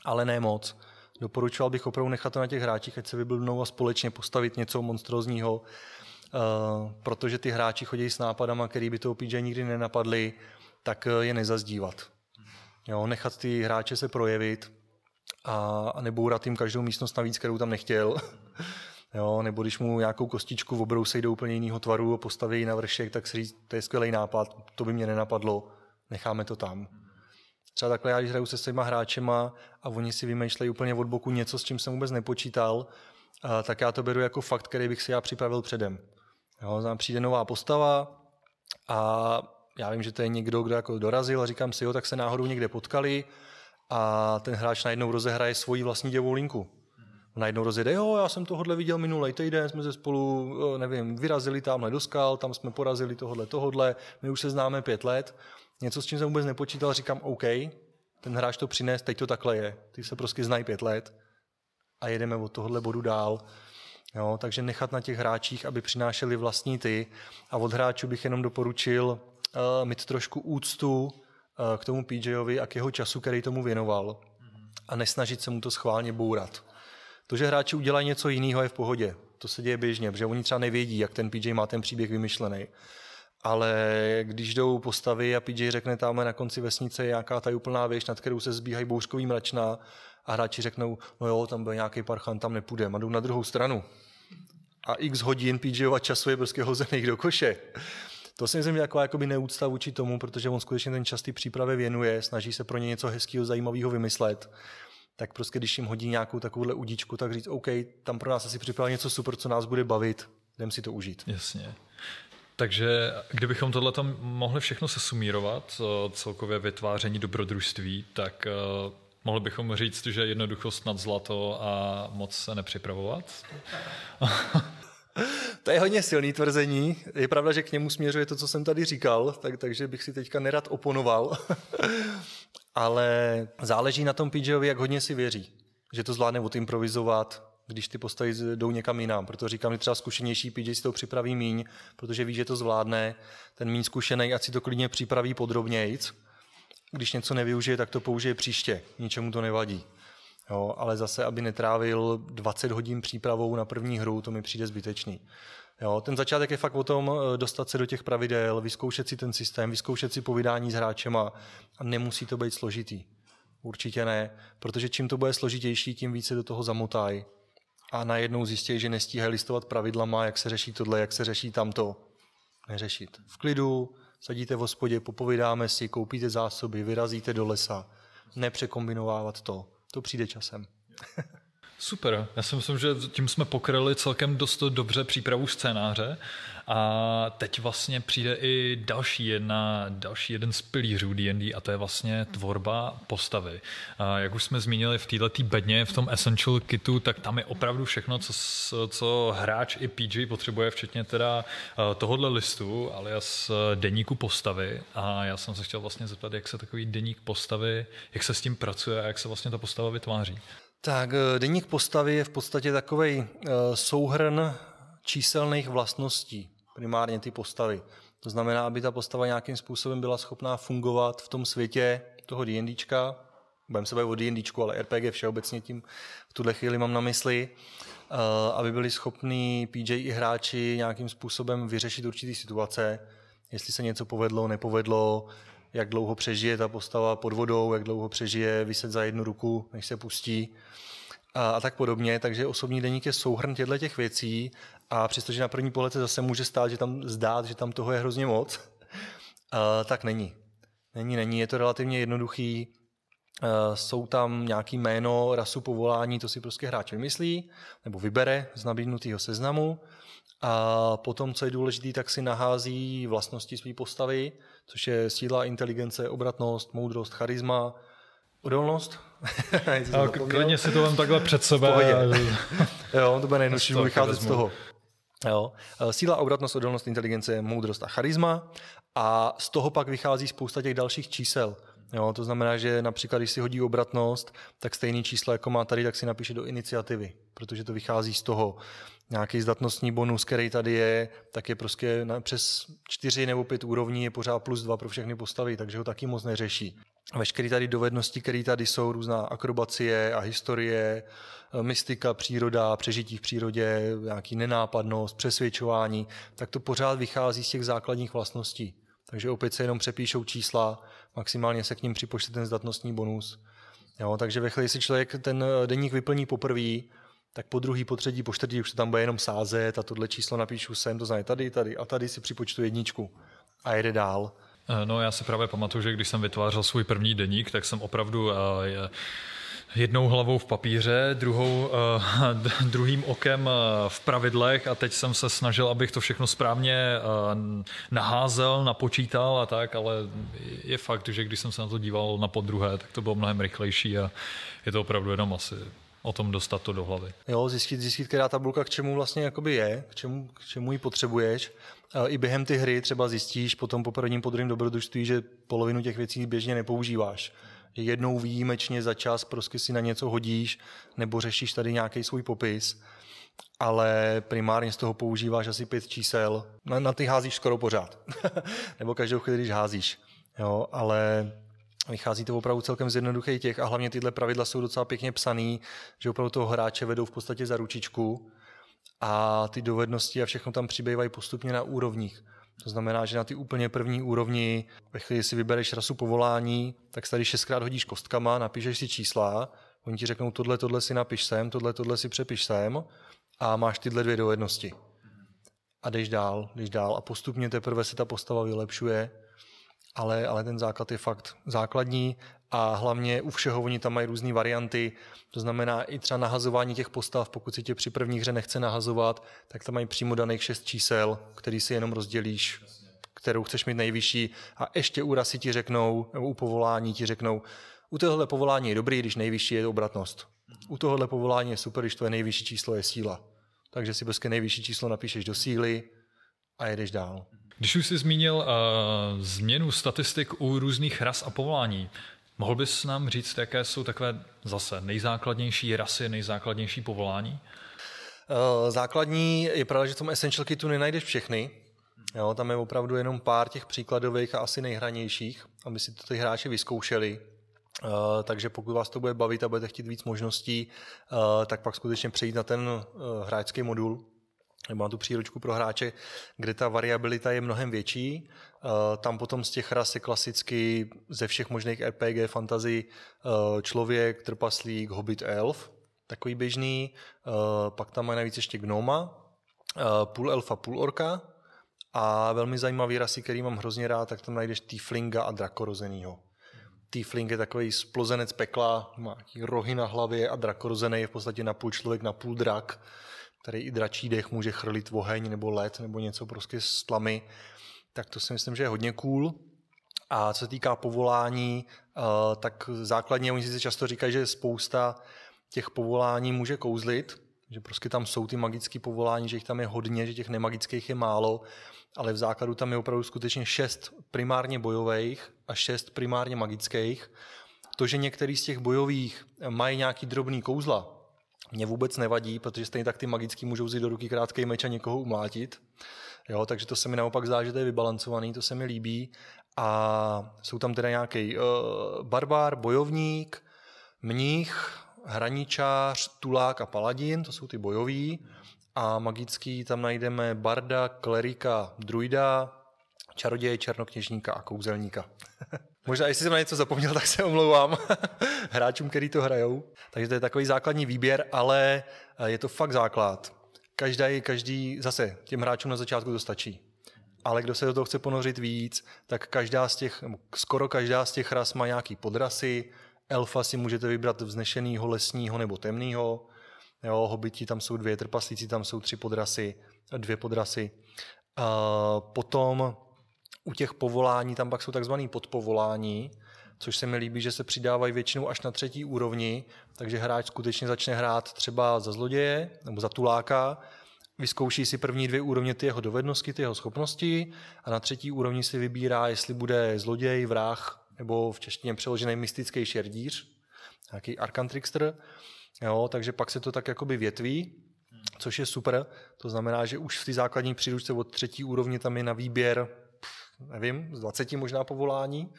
ale ne moc. Doporučoval bych opravdu nechat to na těch hráčích, ať se vyblbnou a společně postavit něco monstrozního, uh, protože ty hráči chodí s nápadama, který by toho PJ nikdy nenapadli, tak uh, je nezazdívat. Jo, nechat ty hráče se projevit, a, a nebourat jim každou místnost navíc, kterou tam nechtěl. Jo, nebo když mu nějakou kostičku obrousej do úplně jiného tvaru a postaví na vršek, tak si říct, to je skvělý nápad, to by mě nenapadlo, necháme to tam. Třeba takhle já, když hraju se svýma hráčema a oni si vymýšlejí úplně od boku něco, s čím jsem vůbec nepočítal, tak já to beru jako fakt, který bych si já připravil předem. Jo, znám, přijde nová postava a já vím, že to je někdo, kdo jako dorazil a říkám si, jo, tak se náhodou někde potkali, a ten hráč najednou rozehraje svoji vlastní děvou linku. najednou rozjede, jo, já jsem tohle viděl minulý týden, jsme se spolu, nevím, vyrazili tamhle do skal, tam jsme porazili tohle, tohle, my už se známe pět let, něco, s čím jsem vůbec nepočítal, říkám, OK, ten hráč to přines, teď to takhle je, ty se prostě znají pět let a jedeme od tohohle bodu dál. Jo, takže nechat na těch hráčích, aby přinášeli vlastní ty. A od hráčů bych jenom doporučil uh, mít trošku úctu k tomu PJovi a k jeho času, který tomu věnoval. A nesnažit se mu to schválně bourat. To, že hráči udělají něco jiného, je v pohodě. To se děje běžně, protože oni třeba nevědí, jak ten PJ má ten příběh vymyšlený. Ale když jdou postavy a PJ řekne tam na konci vesnice nějaká ta úplná věž, nad kterou se zbíhají bouřkový mračna a hráči řeknou, no jo, tam byl nějaký parchan, tam nepůjde, a jdou na druhou stranu. A x hodin PJova času je prostě hozený do koše. To si myslím, jako jakoby neúcta vůči tomu, protože on skutečně ten čas ty přípravě věnuje, snaží se pro ně něco hezkého, zajímavého vymyslet. Tak prostě, když jim hodí nějakou takovouhle udičku, tak říct, OK, tam pro nás asi připravil něco super, co nás bude bavit, jdem si to užít. Jasně. Takže kdybychom tohle tam mohli všechno sesumírovat, celkově vytváření dobrodružství, tak uh, mohli bychom říct, že jednoduchost nad zlato a moc se nepřipravovat? To je hodně silný tvrzení. Je pravda, že k němu směřuje to, co jsem tady říkal, tak, takže bych si teďka nerad oponoval. Ale záleží na tom PJovi, jak hodně si věří. Že to zvládne odimprovizovat, když ty postavy jdou někam jinam. Proto říkám, že třeba zkušenější PJ si to připraví míň, protože ví, že to zvládne. Ten míň zkušený, ať si to klidně připraví podrobnějc. Když něco nevyužije, tak to použije příště. Ničemu to nevadí. Jo, ale zase, aby netrávil 20 hodin přípravou na první hru, to mi přijde zbytečný. Jo, ten začátek je fakt o tom eh, dostat se do těch pravidel, vyzkoušet si ten systém, vyzkoušet si povídání s hráčema a nemusí to být složitý. Určitě ne, protože čím to bude složitější, tím více do toho zamotají a najednou zjistí, že nestíhají listovat pravidlama, jak se řeší tohle, jak se řeší tamto. Neřešit. V klidu, sadíte v hospodě, popovídáme si, koupíte zásoby, vyrazíte do lesa. Nepřekombinovávat to. To přijde časem. Super, já si myslím, že tím jsme pokryli celkem dost dobře přípravu scénáře a teď vlastně přijde i další jedna, další jeden z pilířů D&D a to je vlastně tvorba postavy. A jak už jsme zmínili v této bedně, v tom Essential Kitu, tak tam je opravdu všechno, co, co hráč i PG potřebuje, včetně teda eh, tohohle listu, alias eh, deníku postavy a já jsem se chtěl vlastně zeptat, jak se takový deník postavy, jak se s tím pracuje a jak se vlastně ta postava vytváří. Tak eh, deník postavy je v podstatě takový uh, souhrn číselných vlastností, primárně ty postavy. To znamená, aby ta postava nějakým způsobem byla schopná fungovat v tom světě toho D&Dčka, budeme se bavit o D&Dčku, ale RPG všeobecně tím v tuhle chvíli mám na mysli, uh, aby byli schopní PJ i hráči nějakým způsobem vyřešit určitý situace, jestli se něco povedlo, nepovedlo, jak dlouho přežije ta postava pod vodou, jak dlouho přežije vyset za jednu ruku, než se pustí a, a tak podobně. Takže osobní deník je souhrn těchto těch věcí a přestože na první pohled se zase může stát, že tam zdát, že tam toho je hrozně moc, a, tak není. Není, není. Je to relativně jednoduchý. Uh, jsou tam nějaký jméno, rasu, povolání, to si prostě hráč vymyslí nebo vybere z nabídnutého seznamu a potom, co je důležité, tak si nahází vlastnosti své postavy, což je síla, inteligence, obratnost, moudrost, charisma, odolnost. a klidně si to vám takhle před sebe. jo, to bude nejjednodušší vycházet z toho. Jo. E, síla, obratnost, odolnost, inteligence, moudrost a charisma. A z toho pak vychází spousta těch dalších čísel. Jo, to znamená, že například, když si hodí obratnost, tak stejný číslo, jako má tady, tak si napíše do iniciativy, protože to vychází z toho. Nějaký zdatnostní bonus, který tady je, tak je prostě na, přes čtyři nebo pět úrovní je pořád plus dva pro všechny postavy, takže ho taky moc neřeší. Veškeré tady dovednosti, které tady jsou, různá akrobacie a historie, mystika, příroda, přežití v přírodě, nějaký nenápadnost, přesvědčování, tak to pořád vychází z těch základních vlastností. Takže opět se jenom přepíšou čísla, maximálně se k ním připočte ten zdatnostní bonus. Jo, takže ve chvíli, si člověk ten deník vyplní poprvé, tak po druhý, po třetí, po čtvrtý už se tam bude jenom sázet a tohle číslo napíšu sem, to znamená tady, tady a tady si připočtu jedničku a jede dál. Eh, no já si právě pamatuju, že když jsem vytvářel svůj první deník, tak jsem opravdu je, jednou hlavou v papíře, druhou, uh, druhým okem v pravidlech a teď jsem se snažil, abych to všechno správně naházel, napočítal a tak, ale je fakt, že když jsem se na to díval na podruhé, tak to bylo mnohem rychlejší a je to opravdu jenom asi o tom dostat to do hlavy. Jo, zjistit, zjistit, která tabulka k čemu vlastně jakoby je, k čemu, k čemu ji potřebuješ. I během ty hry třeba zjistíš potom po prvním, po druhém dobrodružství, že polovinu těch věcí běžně nepoužíváš. Že jednou výjimečně za čas prostě si na něco hodíš nebo řešíš tady nějaký svůj popis ale primárně z toho používáš asi pět čísel. Na, na ty házíš skoro pořád. Nebo každou chvíli, když házíš. Jo, ale vychází to opravdu celkem z jednoduchých těch a hlavně tyhle pravidla jsou docela pěkně psaný, že opravdu toho hráče vedou v podstatě za ručičku a ty dovednosti a všechno tam přibývají postupně na úrovních. To znamená, že na ty úplně první úrovni, ve chvíli si vybereš rasu povolání, tak tady šestkrát hodíš kostkama, napíšeš si čísla, oni ti řeknou, tohle, tohle si napiš sem, tohle, tohle si přepiš sem a máš tyhle dvě dovednosti. A jdeš dál, jdeš dál a postupně teprve se ta postava vylepšuje, ale, ale ten základ je fakt základní a hlavně u všeho oni tam mají různé varianty, to znamená i třeba nahazování těch postav, pokud si tě při první hře nechce nahazovat, tak tam mají přímo daných šest čísel, který si jenom rozdělíš, kterou chceš mít nejvyšší a ještě u rasy ti řeknou, nebo u povolání ti řeknou, u tohohle povolání je dobrý, když nejvyšší je obratnost. U tohohle povolání je super, když to je nejvyšší číslo je síla. Takže si prostě nejvyšší číslo napíšeš do síly a jedeš dál. Když už jsi zmínil uh, změnu statistik u různých ras a povolání, mohl bys nám říct, jaké jsou takové zase nejzákladnější rasy, nejzákladnější povolání? Uh, základní je pravda, že v tom Essential Kitu nenajdeš všechny. Jo, tam je opravdu jenom pár těch příkladových a asi nejhranějších, aby si to ty hráči vyzkoušeli. Uh, takže pokud vás to bude bavit a budete chtít víc možností, uh, tak pak skutečně přejít na ten hráčský modul, na tu příručku pro hráče, kde ta variabilita je mnohem větší. Tam potom z těch ras je klasicky ze všech možných RPG, fantasy, člověk, trpaslík, hobbit, elf, takový běžný. Pak tam mají navíc ještě gnoma, půl elfa, půl orka. A velmi zajímavý rasy, který mám hrozně rád, tak tam najdeš tieflinga a drakorozenýho. Tiefling je takový splozenec pekla, má rohy na hlavě a drakorozený je v podstatě napůl člověk, napůl drak, který i dračí dech může chrlit oheň nebo led nebo něco prostě z tlamy. Tak to si myslím, že je hodně cool. A co se týká povolání, eh, tak základně oni si často říkají, že spousta těch povolání může kouzlit, že prostě tam jsou ty magické povolání, že jich tam je hodně, že těch nemagických je málo, ale v základu tam je opravdu skutečně šest primárně bojových a šest primárně magických. To, že některý z těch bojových mají nějaký drobný kouzla, mě vůbec nevadí, protože stejně tak ty magický můžou vzít do ruky krátký meč a někoho umlátit. Jo, takže to se mi naopak zdá, že to je vybalancovaný, to se mi líbí. A jsou tam teda nějaký uh, barbár, bojovník, mních, hraničář, tulák a paladin, to jsou ty bojoví. A magický tam najdeme barda, klerika, druida, čaroděje, černokněžníka a kouzelníka. Možná, jestli jsem na něco zapomněl, tak se omlouvám hráčům, který to hrajou. Takže to je takový základní výběr, ale eh, je to fakt základ. Každý, každý, zase těm hráčům na začátku to stačí. Ale kdo se do toho chce ponořit víc, tak každá z těch, skoro každá z těch ras má nějaký podrasy. Elfa si můžete vybrat vznešenýho, lesního nebo temného. Jo, hobiti tam jsou dvě, trpaslíci tam jsou tři podrasy, dvě podrasy. A potom u těch povolání tam pak jsou takzvané podpovolání, což se mi líbí, že se přidávají většinou až na třetí úrovni, takže hráč skutečně začne hrát třeba za zloděje nebo za tuláka, vyzkouší si první dvě úrovně ty jeho dovednosti, ty jeho schopnosti a na třetí úrovni si vybírá, jestli bude zloděj, vrah nebo v češtině přeložený mystický šerdíř, nějaký arkantrixter. Jo, takže pak se to tak jakoby větví, což je super. To znamená, že už v té základní příručce od třetí úrovně tam je na výběr nevím, z 20 možná povolání.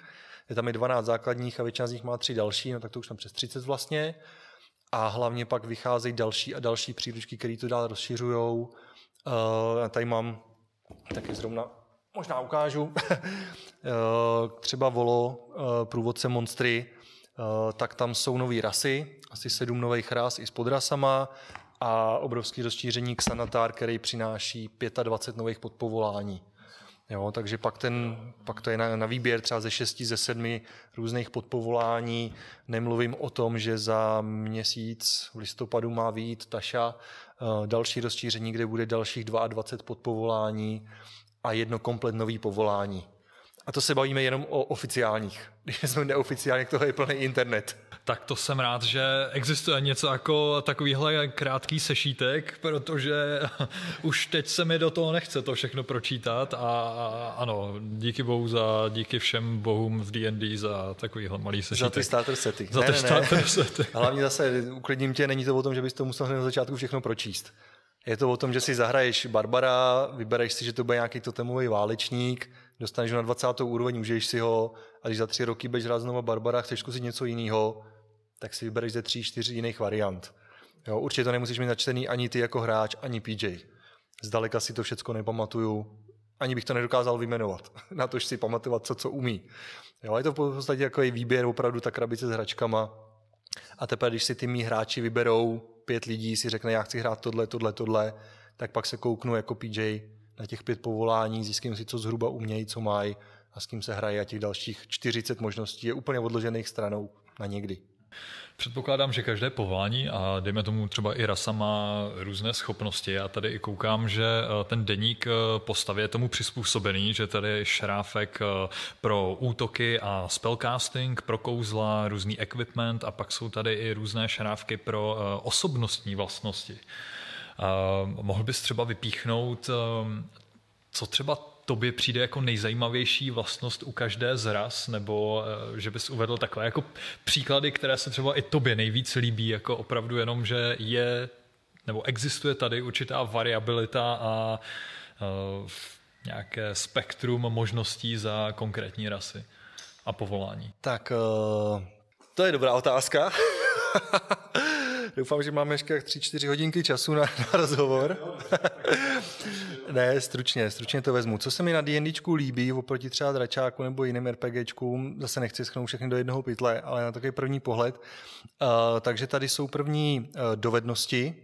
Je tam i 12 základních a většina z nich má tři další, no tak to už tam přes 30 vlastně. A hlavně pak vycházejí další a další příručky, které to dál rozšiřují. Uh, tady mám taky zrovna, možná ukážu, uh, třeba Volo, uh, průvodce monstry, uh, tak tam jsou nové rasy, asi sedm nových ras i s podrasama a obrovský rozšíření Xanatar, který přináší 25 nových podpovolání. Jo, takže pak, ten, pak to je na, na výběr třeba ze šesti, ze sedmi různých podpovolání. Nemluvím o tom, že za měsíc v listopadu má výjít Taša, eh, další rozšíření, kde bude dalších 22 podpovolání a jedno komplet nový povolání. A to se bavíme jenom o oficiálních. Když jsme neoficiálně, toho je plný internet. Tak to jsem rád, že existuje něco jako takovýhle krátký sešítek, protože už teď se mi do toho nechce to všechno pročítat a ano, díky bohu za, díky všem bohům v D&D za takovýhle malý sešítek. Za ty starter sety. Za ne, ty ne, starter ne. sety. Hlavně zase, uklidním tě, není to o tom, že bys to musel na začátku všechno pročíst. Je to o tom, že si zahraješ Barbara, vybereš si, že to bude nějaký totemový válečník, dostaneš ho na 20. úroveň, užiješ si ho a když za tři roky budeš hrát znova Barbara, chceš zkusit něco jiného, tak si vybereš ze tří, čtyř jiných variant. Jo, určitě to nemusíš mít načtený ani ty jako hráč, ani PJ. Zdaleka si to všechno nepamatuju, ani bych to nedokázal vyjmenovat. Na to, si pamatovat, co co umí. Jo, je to v podstatě jako výběr opravdu ta krabice s hračkama. A teprve, když si ty mý hráči vyberou, pět lidí si řekne, já chci hrát tohle, tohle, tohle, tak pak se kouknu jako PJ na těch pět povolání, zjistím si, co zhruba umějí, co mají a s kým se hraje a těch dalších 40 možností je úplně odložených stranou na někdy. Předpokládám, že každé povolání a dejme tomu třeba i rasa má různé schopnosti. Já tady i koukám, že eh, ten deník eh, postavy je tomu přizpůsobený, že tady je šráfek eh, pro útoky a spellcasting, pro kouzla, různý equipment a pak jsou tady i různé šrávky pro osobnostní vlastnosti. Mohl bys třeba vypíchnout, co třeba tobě přijde jako nejzajímavější vlastnost u každé z ras, nebo eh, že bys uvedl takové jako příklady, které se třeba i tobě nejvíc líbí, jako opravdu jenom, že je nebo existuje tady určitá variabilita a uh, nějaké spektrum možností za konkrétní rasy a povolání? Tak uh, to je dobrá otázka. Doufám, že máme ještě 3-4 hodinky času na, na rozhovor. ne, stručně, stručně to vezmu. Co se mi na D&Dčku líbí oproti třeba Dračáku nebo jiným RPGčkům, zase nechci schnout všechny do jednoho pytle, ale na takový první pohled. Uh, takže tady jsou první uh, dovednosti,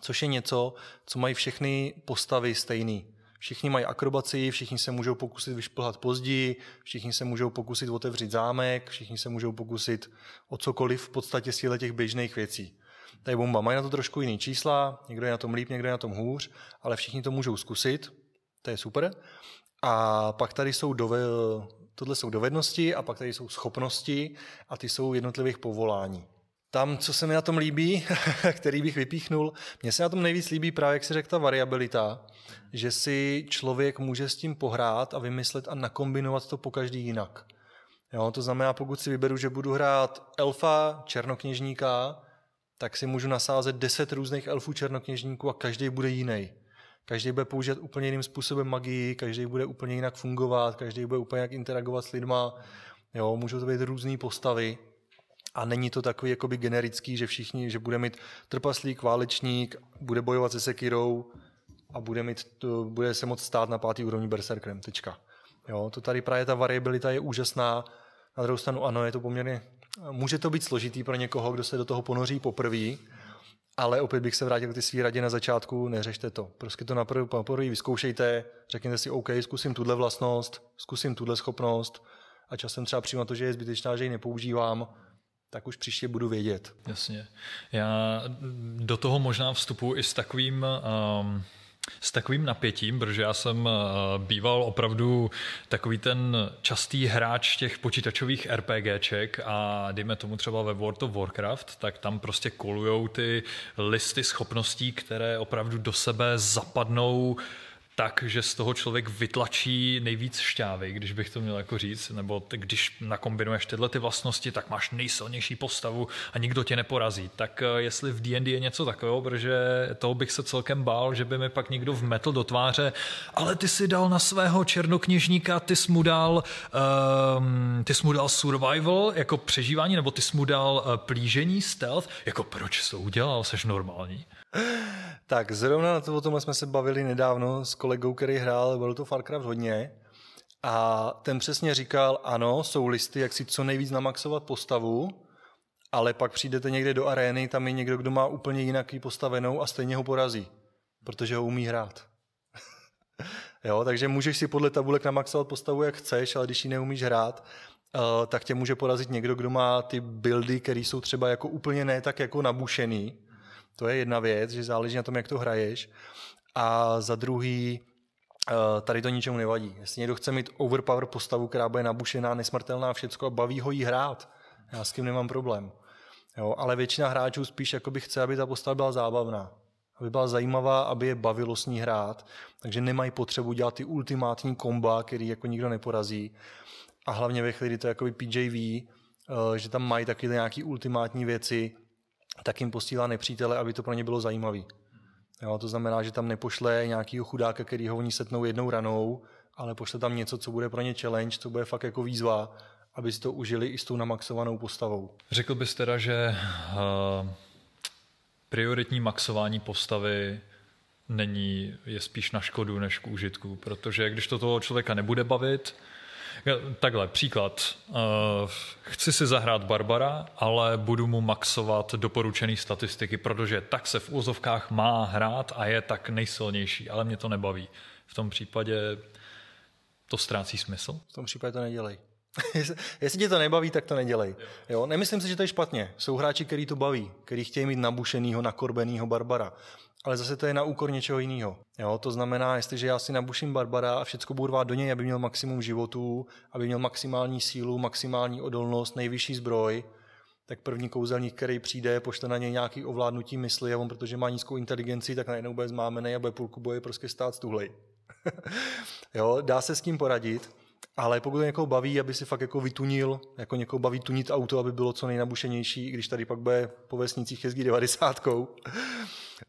což je něco, co mají všechny postavy stejný. Všichni mají akrobaci, všichni se můžou pokusit vyšplhat později, všichni se můžou pokusit otevřít zámek, všichni se můžou pokusit o cokoliv v podstatě z těch běžných věcí. Tady bomba mají na to trošku jiný čísla, někdo je na tom líp, někdo je na tom hůř, ale všichni to můžou zkusit, to je super. A pak tady jsou dove, tohle jsou dovednosti a pak tady jsou schopnosti a ty jsou jednotlivých povolání. Tam, co se mi na tom líbí, který bych vypíchnul, mně se na tom nejvíc líbí právě, jak si řekl, ta variabilita, že si člověk může s tím pohrát a vymyslet a nakombinovat to po každý jinak. Jo, to znamená, pokud si vyberu, že budu hrát elfa, černokněžníka, tak si můžu nasázet deset různých elfů černokněžníků a každý bude jiný. Každý bude používat úplně jiným způsobem magii, každý bude úplně jinak fungovat, každý bude úplně jinak interagovat s lidma. Jo, můžou to být různé postavy. A není to takový jakoby generický, že všichni, že bude mít trpaslík, válečník, bude bojovat se sekirou a bude, mít, to, bude se moct stát na pátý úrovni berserkrem. Tečka. Jo, to tady právě ta variabilita je úžasná. Na druhou stranu ano, je to poměrně Může to být složitý pro někoho, kdo se do toho ponoří poprvé, ale opět bych se vrátil k ty svý radě na začátku, neřešte to. Prostě to na poprvé vyzkoušejte, řekněte si, OK, zkusím tuhle vlastnost, zkusím tuhle schopnost a časem třeba přijímat to, že je zbytečná, že ji nepoužívám, tak už příště budu vědět. Jasně. Já do toho možná vstupu i s takovým um s takovým napětím, protože já jsem eh, býval opravdu takový ten častý hráč těch počítačových RPGček a dejme tomu třeba ve World of Warcraft, tak tam prostě kolujou ty listy schopností, které opravdu do sebe zapadnou tak, že z toho člověk vytlačí nejvíc šťávy, když bych to měl jako říct, nebo když nakombinuješ tyhle ty vlastnosti, tak máš nejsilnější postavu a nikdo tě neporazí. Tak eh, jestli v D&D je něco takového, protože toho bych se celkem bál, že by mi pak někdo vmetl do tváře, ale ty si dal na svého černokněžníka, ty jsi mu dal, um, ty jsi mu dal survival jako přežívání, nebo ty jsi mu dal uh, plížení, stealth, jako proč jsi to udělal, seš normální? Tak zrovna na to o tomhle jsme se bavili nedávno s kolegou, který hrál World of Warcraft hodně a ten přesně říkal, ano, jsou listy, jak si co nejvíc namaxovat postavu, ale pak přijdete někde do arény, tam je někdo, kdo má úplně jinak postavenou a stejně ho porazí, protože ho umí hrát. jo, takže můžeš si podle tabulek namaxovat postavu, jak chceš, ale když ji neumíš hrát, uh, tak tě může porazit někdo, kdo má ty buildy, které jsou třeba jako úplně ne tak jako nabušený, to je jedna věc, že záleží na tom, jak to hraješ. A za druhý, tady to ničemu nevadí. Jestli někdo chce mít overpower postavu, která bude nabušená, nesmrtelná, všecko a baví ho jí hrát, já s tím nemám problém. Jo, ale většina hráčů spíš jakoby chce, aby ta postava byla zábavná. Aby byla zajímavá, aby je bavilo s ní hrát. Takže nemají potřebu dělat ty ultimátní komba, který jako nikdo neporazí. A hlavně ve chvíli, kdy to je PJV, eh, že tam mají taky nějaké ultimátní věci, tak jim posílá nepřítele, aby to pro ně bylo zajímavé. Jo, to znamená, že tam nepošle nějakýho chudáka, který ho oni setnou jednou ranou, ale pošle tam něco, co bude pro ně challenge, co bude fakt jako výzva, aby si to užili i s tou namaxovanou postavou. Řekl bys teda, že uh, prioritní maxování postavy není, je spíš na škodu než k užitku, protože když to toho člověka nebude bavit, Takhle, příklad. Uh, chci si zahrát Barbara, ale budu mu maxovat doporučený statistiky, protože tak se v úzovkách má hrát a je tak nejsilnější, ale mě to nebaví. V tom případě to ztrácí smysl? V tom případě to nedělej. Jestli tě to nebaví, tak to nedělej. Jo? Nemyslím si, že to je špatně. Jsou hráči, který to baví, který chtějí mít nabušenýho, nakorbenýho Barbara. Ale zase to je na úkor něčeho jiného. Jo? To znamená, jestliže já si nabuším Barbara a všechno budu do něj, aby měl maximum životů, aby měl maximální sílu, maximální odolnost, nejvyšší zbroj, tak první kouzelník, který přijde, pošle na něj nějaký ovládnutí mysli a on, protože má nízkou inteligenci, tak najednou bude zmámený a bude půlku boje prostě stát stuhlej. jo, dá se s tím poradit, ale pokud to někoho baví, aby si fakt jako vytunil, jako někoho baví tunit auto, aby bylo co nejnabušenější, i když tady pak bude po vesnicích jezdí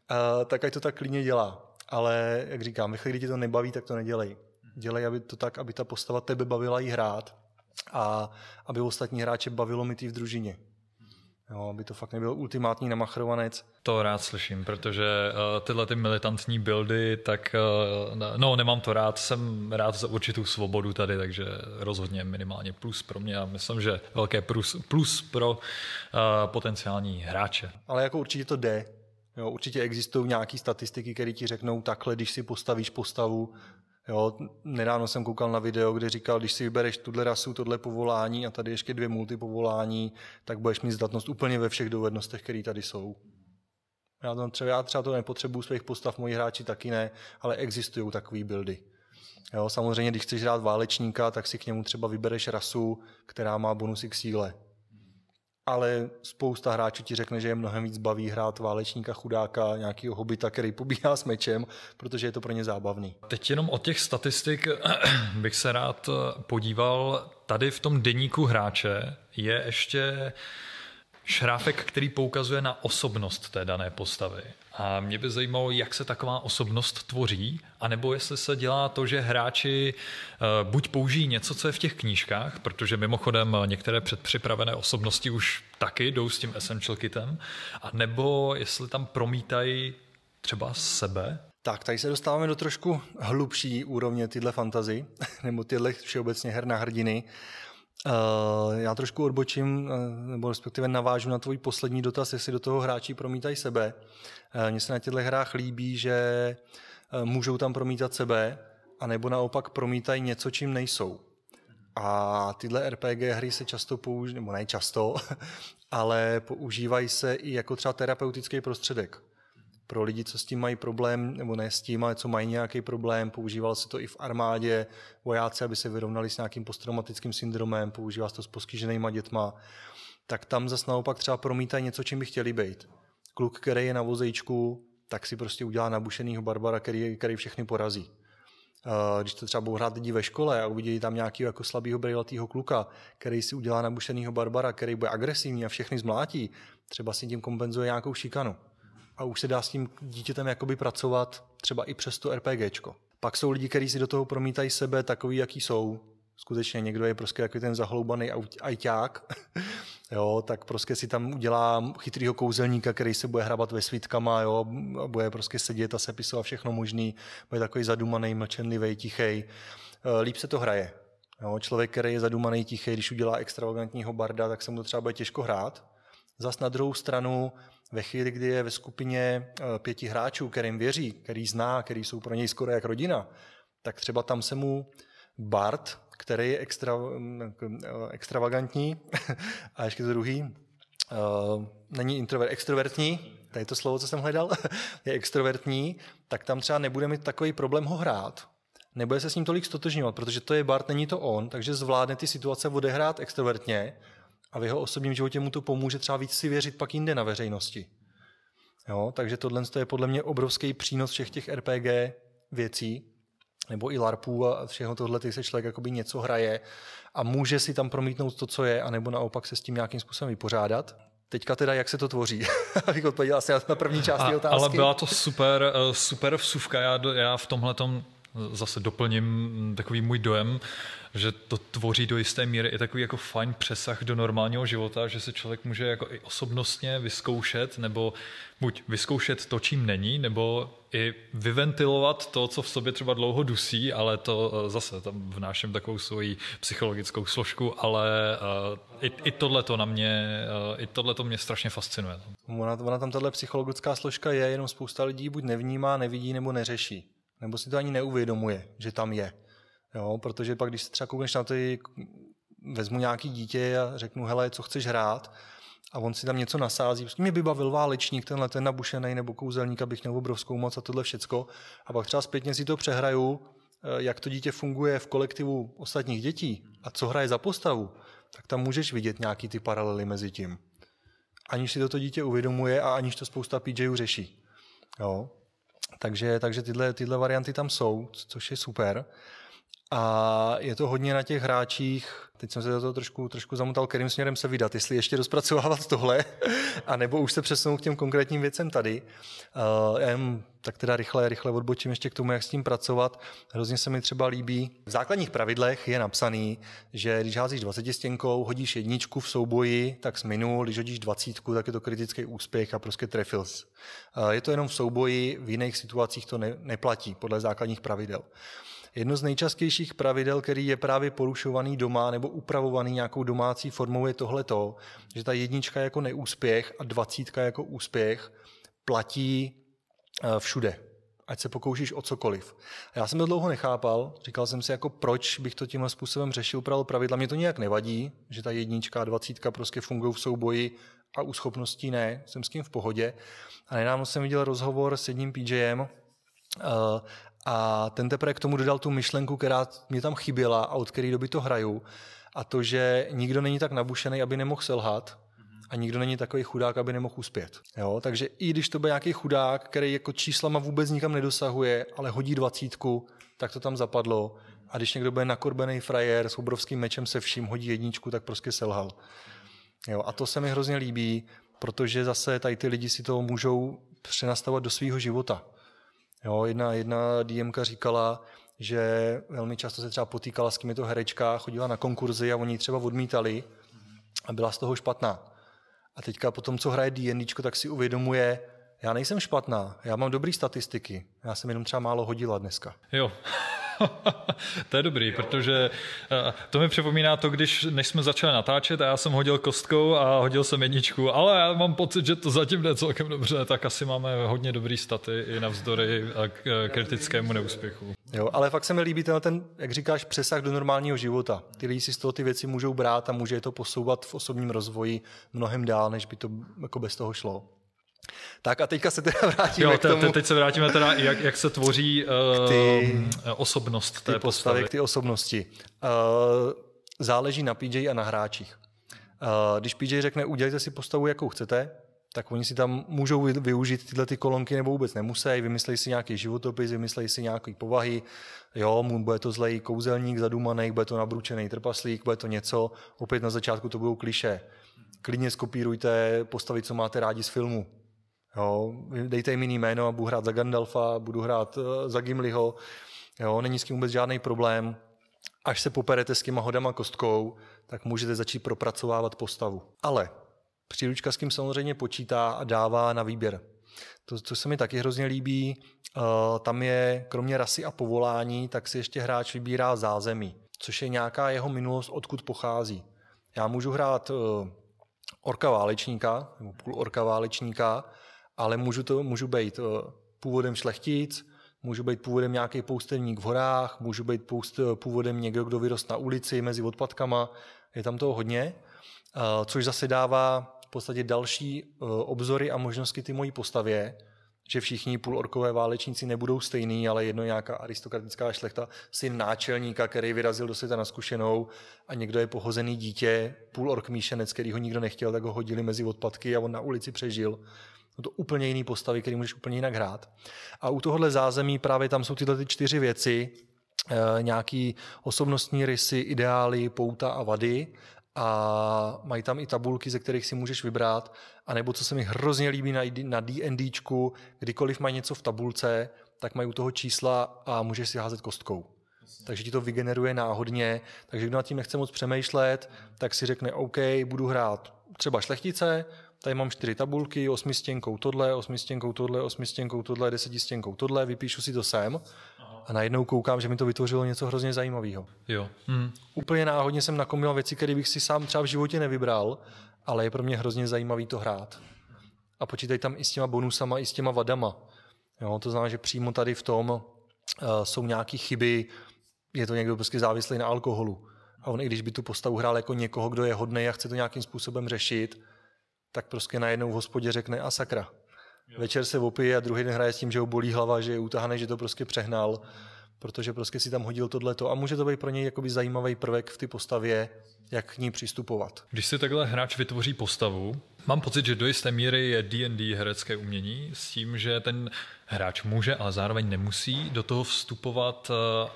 90, tak ať to tak klidně dělá. Ale jak říkám, ve chvíli, kdy tě to nebaví, tak to nedělej. Dělej aby to tak, aby ta postava tebe bavila jí hrát a aby ostatní hráče bavilo mít v družině. Jo, aby to fakt nebyl ultimátní namachrovanec. To rád slyším, protože uh, tyhle ty militantní buildy, tak uh, no nemám to rád, jsem rád za určitou svobodu tady, takže rozhodně minimálně plus pro mě a myslím, že velké plus, plus pro uh, potenciální hráče. Ale jako určitě to jde. Jo, určitě existují nějaké statistiky, které ti řeknou takhle, když si postavíš postavu, Jo, nedávno jsem koukal na video, kde říkal, když si vybereš tuhle rasu, tohle povolání a tady ještě dvě multipovolání, tak budeš mít zdatnost úplně ve všech dovednostech, které tady jsou. Já, to třeba, já třeba to nepotřebuji svých postav, moji hráči taky ne, ale existují takové buildy. Jo, samozřejmě, když chceš hrát válečníka, tak si k němu třeba vybereš rasu, která má bonusy k síle ale spousta hráčů ti řekne, že je mnohem víc baví hrát válečníka, chudáka, nějakého hobita, který pobíhá s mečem, protože je to pro ně zábavný. Teď jenom od těch statistik bych se rád podíval. Tady v tom deníku hráče je ještě šráfek, který poukazuje na osobnost té dané postavy. A mě by zajímalo, jak se taková osobnost tvoří, anebo jestli se dělá to, že hráči uh, buď použijí něco, co je v těch knížkách, protože mimochodem některé předpřipravené osobnosti už taky jdou s tím Essential Kitem, a nebo jestli tam promítají třeba sebe. Tak, tady se dostáváme do trošku hlubší úrovně tyhle fantazy, nebo tyhle všeobecně her na hrdiny. Uh, já trošku odbočím, uh, nebo respektive navážu na tvůj poslední dotaz, jestli do toho hráči promítají sebe. Uh, Mně se na těchto hrách líbí, že můžou tam promítat sebe, anebo naopak promítají něco, čím nejsou. A tyhle RPG hry se často používají, nebo ne často, ale používají se i jako třeba terapeutický prostředek pro lidi, co s tím mají problém, nebo ne s tím, ale co mají nějaký problém. Používal se to i v armádě, vojáci, aby se vyrovnali s nějakým posttraumatickým syndromem, používá se to s postiženýma dětma. Tak tam zase naopak třeba promítají něco, čím by chtěli být. Kluk, který je na vozejčku, tak si prostě udělá nabušenýho Barbara, který, který všechny porazí. Když to třeba budou hrát lidi ve škole a uvidí tam nějakého jako slabého brejlatého kluka, který si udělá nabušenýho Barbara, který bude agresivní a všechny zmlátí, třeba si tím kompenzuje nějakou šikanu a už se dá s tím dítětem jakoby pracovat třeba i přes to RPGčko. Pak jsou lidi, kteří si do toho promítají sebe takový, jaký jsou. Skutečně někdo je prostě jako ten zahloubaný ajťák, jo, tak prostě si tam udělá chytrýho kouzelníka, který se bude hrabat ve svítkama, jo, a bude prostě sedět a sepisovat všechno možný, bude takový zadumaný, mlčenlivý, tichý. E, líp se to hraje. Jo, člověk, který je zadumaný, tichý, když udělá extravagantního barda, tak se mu to třeba bude těžko hrát. Zas na druhou stranu ve chvíli, kdy je ve skupině eh, pěti hráčů, kterým věří, který zná, který jsou pro něj skoro jak rodina, tak třeba tam se mu Bart, který je extra, mm, eh, extravagantní, a ještě to druhý, uh, není introvert, extrovertní, to je to slovo, co jsem hledal, je extrovertní, tak tam třeba nebude mít takový problém ho hrát. nebude se s ním tolik stotožňovat, protože to je Bart, není to on, takže zvládne ty situace odehrát extrovertně a v jeho osobním životě mu to pomůže třeba víc si věřit pak jinde na veřejnosti. Jo, takže tohle je podle mě obrovský přínos všech těch RPG věcí, nebo i LARPů a všechno tohle, ty se člověk jakoby něco hraje a může si tam promítnout to, co je, anebo naopak se s tím nějakým způsobem vypořádat. Teďka teda, jak se to tvoří? Abych odpověděl asi na první část otázky. Ale byla to super, eh, super vsuvka. Já, já v tomhle zase doplním takový můj dojem, že to tvoří do jisté míry i takový jako fajn přesah do normálního života, že se člověk může jako i osobnostně vyzkoušet, nebo buď vyzkoušet to, čím není, nebo i vyventilovat to, co v sobě třeba dlouho dusí, ale to eh, zase tam vnáším takovou svoji psychologickou složku, ale uh, i, i tohle to na mě, uh, i tohle to mě strašně fascinuje. Ona, ona tam tahle psychologická složka je, jenom spousta lidí buď nevnímá, nevidí nebo neřeší. Nebo si to ani neuvědomuje, že tam je. Jo, protože pak, když se třeba koukneš na ty, vezmu nějaký dítě a řeknu, hele, co chceš hrát, a on si tam něco nasází. Prostě mě by bavil válečník, tenhle ten nabušený nebo kouzelník, abych měl obrovskou moc a tohle všecko. A pak třeba zpětně si to přehraju, eh, jak to dítě funguje v kolektivu ostatních dětí a co hraje za postavu, tak tam můžeš vidět nějaký ty paralely mezi tím. Aniž si toto dítě uvědomuje a aniž to spousta PJů řeší. Jo? Takže, takže tyhle, tyhle varianty tam jsou, což je super. A je to hodně na těch hráčích, teď jsem se do toho trošku, trošku zamotal, kterým směrem se vydat, jestli ještě rozpracovávat tohle, anebo už se přesunout k těm konkrétním věcem tady. Uh, já jen tak teda rychle, rychle odbočím ještě k tomu, jak s tím pracovat. Hrozně se mi třeba líbí. V základních pravidlech je napsaný, že když házíš 20 stěnkou, hodíš jedničku v souboji, tak minul, když hodíš dvacítku, tak je to kritický úspěch a prostě trefil. Uh, je to jenom v souboji, v jiných situacích to ne, neplatí podle základních pravidel. Jedno z nejčastějších pravidel, který je právě porušovaný doma nebo upravovaný nějakou domácí formou, je tohleto, že ta jednička jako neúspěch a dvacítka jako úspěch platí eh, všude. Ať se pokoušíš o cokoliv. Já jsem to dlouho nechápal, říkal jsem si, jako proč bych to tímhle způsobem řešil, upravil pravidla. Mě to nějak nevadí, že ta jednička a dvacítka prostě fungují v souboji a u schopností ne, jsem s tím v pohodě. A nedávno jsem viděl rozhovor s jedním PJem uh, a ten teprve k tomu dodal tu myšlenku, která mě tam chyběla a od které doby to hraju. A to, že nikdo není tak nabušený, aby nemohl selhat, a nikdo není takový chudák, aby nemohl uspět. Jo? Takže i když to byl nějaký chudák, který jako číslama vůbec nikam nedosahuje, ale hodí dvacítku, tak to tam zapadlo. A když někdo bude nakorbený frajer s obrovským mečem se vším, hodí jedničku, tak prostě selhal. Jo? A to se mi hrozně líbí, protože zase tady ty lidi si to můžou přenastavovat do svého života. Jo, jedna, jedna DMka říkala, že velmi často se třeba potýkala s to herečka, chodila na konkurzy a oni třeba odmítali a byla z toho špatná. A teďka po tom, co hraje D&D, tak si uvědomuje, já nejsem špatná, já mám dobré statistiky, já jsem jenom třeba málo hodila dneska. Jo, to je dobrý, protože eh, to mi připomíná to, když než jsme začali natáčet a já jsem hodil kostkou a hodil jsem jedničku, ale já mám pocit, že to zatím jde celkem dobře, tak asi máme hodně dobrý staty i navzdory k kritickému neúspěchu. Jo, ale fakt se mi líbí ten, ten, jak říkáš, přesah do normálního života. Ty lidi si z toho ty věci můžou brát a může je to posouvat v osobním rozvoji mnohem dál, než by to jako bez toho šlo. Tak a teďka se teda vrátíme jo, te, k tomu. Teď se vrátíme teda, jak, jak se tvoří uh, ty, osobnost té ty postavy. K ty osobnosti. Uh, záleží na PJ a na hráčích. Uh, když PJ řekne, udělejte si postavu, jakou chcete, tak oni si tam můžou využít tyhle ty kolonky nebo vůbec nemusí, vymyslejí si nějaký životopis, vymyslejí si nějaké povahy, jo, mu bude to zlej kouzelník zadumaný, bude to nabručený trpaslík, bude to něco, opět na začátku to budou kliše. Klidně skopírujte postavy, co máte rádi z filmu, Jo, dejte jim jiný jméno budu hrát za Gandalfa, budu hrát uh, za Gimliho. Jo, není s tím vůbec žádný problém. Až se poperete s těma hodama kostkou, tak můžete začít propracovávat postavu. Ale příručka s tím samozřejmě počítá a dává na výběr. To, co se mi taky hrozně líbí, uh, tam je kromě rasy a povolání, tak si ještě hráč vybírá zázemí, což je nějaká jeho minulost, odkud pochází. Já můžu hrát uh, orka válečníka, nebo půl orka válečníka, ale můžu, to, můžu být eh, původem šlechtic, můžu být původem nějaký poustevník v horách, můžu být poust, původem někdo, kdo vyrost na ulici mezi odpadkama, je tam toho hodně, eh, což zase dává v podstatě další eh, obzory a možnosti ty mojí postavě, že všichni půlorkové válečníci nebudou stejný, ale jedno nějaká aristokratická šlechta, syn náčelníka, který vyrazil do světa na zkušenou a někdo je pohozený dítě, půlork míšenec, který ho nikdo nechtěl, tak ho hodili mezi odpadky a on na ulici přežil. Jsou to úplně jiný postavy, který můžeš úplně jinak hrát. A u tohohle zázemí právě tam jsou tyhle ty čtyři věci, e, nějaký osobnostní rysy, ideály, pouta a vady a mají tam i tabulky, ze kterých si můžeš vybrat, a nebo co se mi hrozně líbí na, na D&Dčku, kdykoliv mají něco v tabulce, tak mají u toho čísla a můžeš si házet kostkou. Takže ti to vygeneruje náhodně, takže kdo nad tím nechce moc přemýšlet, tak si řekne OK, budu hrát třeba šlechtice, tady mám čtyři tabulky, osmistěnkou tohle, osmistěnkou tohle, osmistěnkou tohle, desetistěnkou tohle, vypíšu si to sem a najednou koukám, že mi to vytvořilo něco hrozně zajímavého. Jo. Hmm. Úplně náhodně jsem nakomil věci, které bych si sám třeba v životě nevybral, ale je pro mě hrozně zajímavý to hrát. A počítaj tam i s těma bonusama, i s těma vadama. Jo, to znamená, že přímo tady v tom uh, jsou nějaké chyby, je to někdo prostě závislý na alkoholu. A on, i když by tu postavu hrál jako někoho, kdo je hodný a chce to nějakým způsobem řešit, tak prostě najednou v hospodě řekne a sakra. Jo. Večer se opije a druhý den hraje s tím, že ho bolí hlava, že je utahaný, že to prostě přehnal, protože prostě si tam hodil tohleto. A může to být pro něj jakoby zajímavý prvek v té postavě, jak k ní přistupovat. Když si takhle hráč vytvoří postavu, mám pocit, že do jisté míry je D&D herecké umění s tím, že ten hráč může, ale zároveň nemusí do toho vstupovat uh,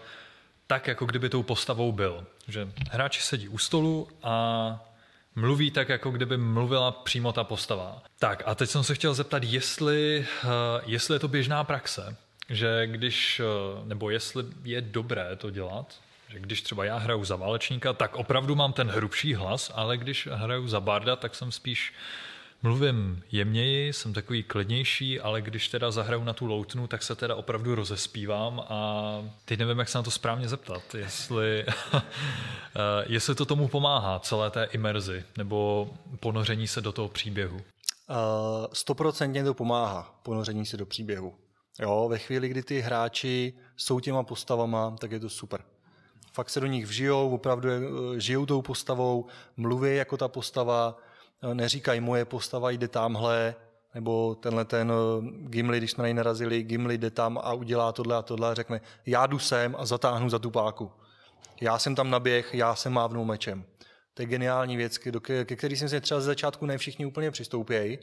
tak, jako kdyby tou postavou byl. Že hráč sedí u stolu a mluví tak, jako kdyby mluvila přímo ta postava. Tak a teď jsem se chtěl zeptat, jestli, uh, jestli je to běžná praxe, že když, uh, nebo jestli je dobré to dělat, že když třeba já hraju za válečníka, tak opravdu mám ten hrubší hlas, ale když hraju za barda, tak jsem spíš mluvím jemněji, jsem takový klidnější, ale když teda zahraju na tu loutnu, tak se teda opravdu rozespívám a teď nevím, jak se na to správně zeptat, jestli, jestli to tomu pomáhá, celé té imerzi, nebo ponoření se do toho příběhu. Eh, stoprocentně uh, to pomáhá, ponoření se do příběhu. Jo, ve chvíli, kdy ty hráči jsou těma postavama, tak je to super fakt se do nich vžijou, opravdu eh, žijou tou postavou, mluví jako ta postava, neříkají moje postava jde tamhle, nebo tenhle ten eh, Gimli, když jsme na něj narazili, Gimli jde tam a udělá tohle a tohle a řekne, já jdu sem a zatáhnu za tu páku. Já jsem tam naběh, já jsem mávnul mečem. To je geniální věc, ke, ke který jsem si třeba ze začátku ne všichni úplně přistoupějí.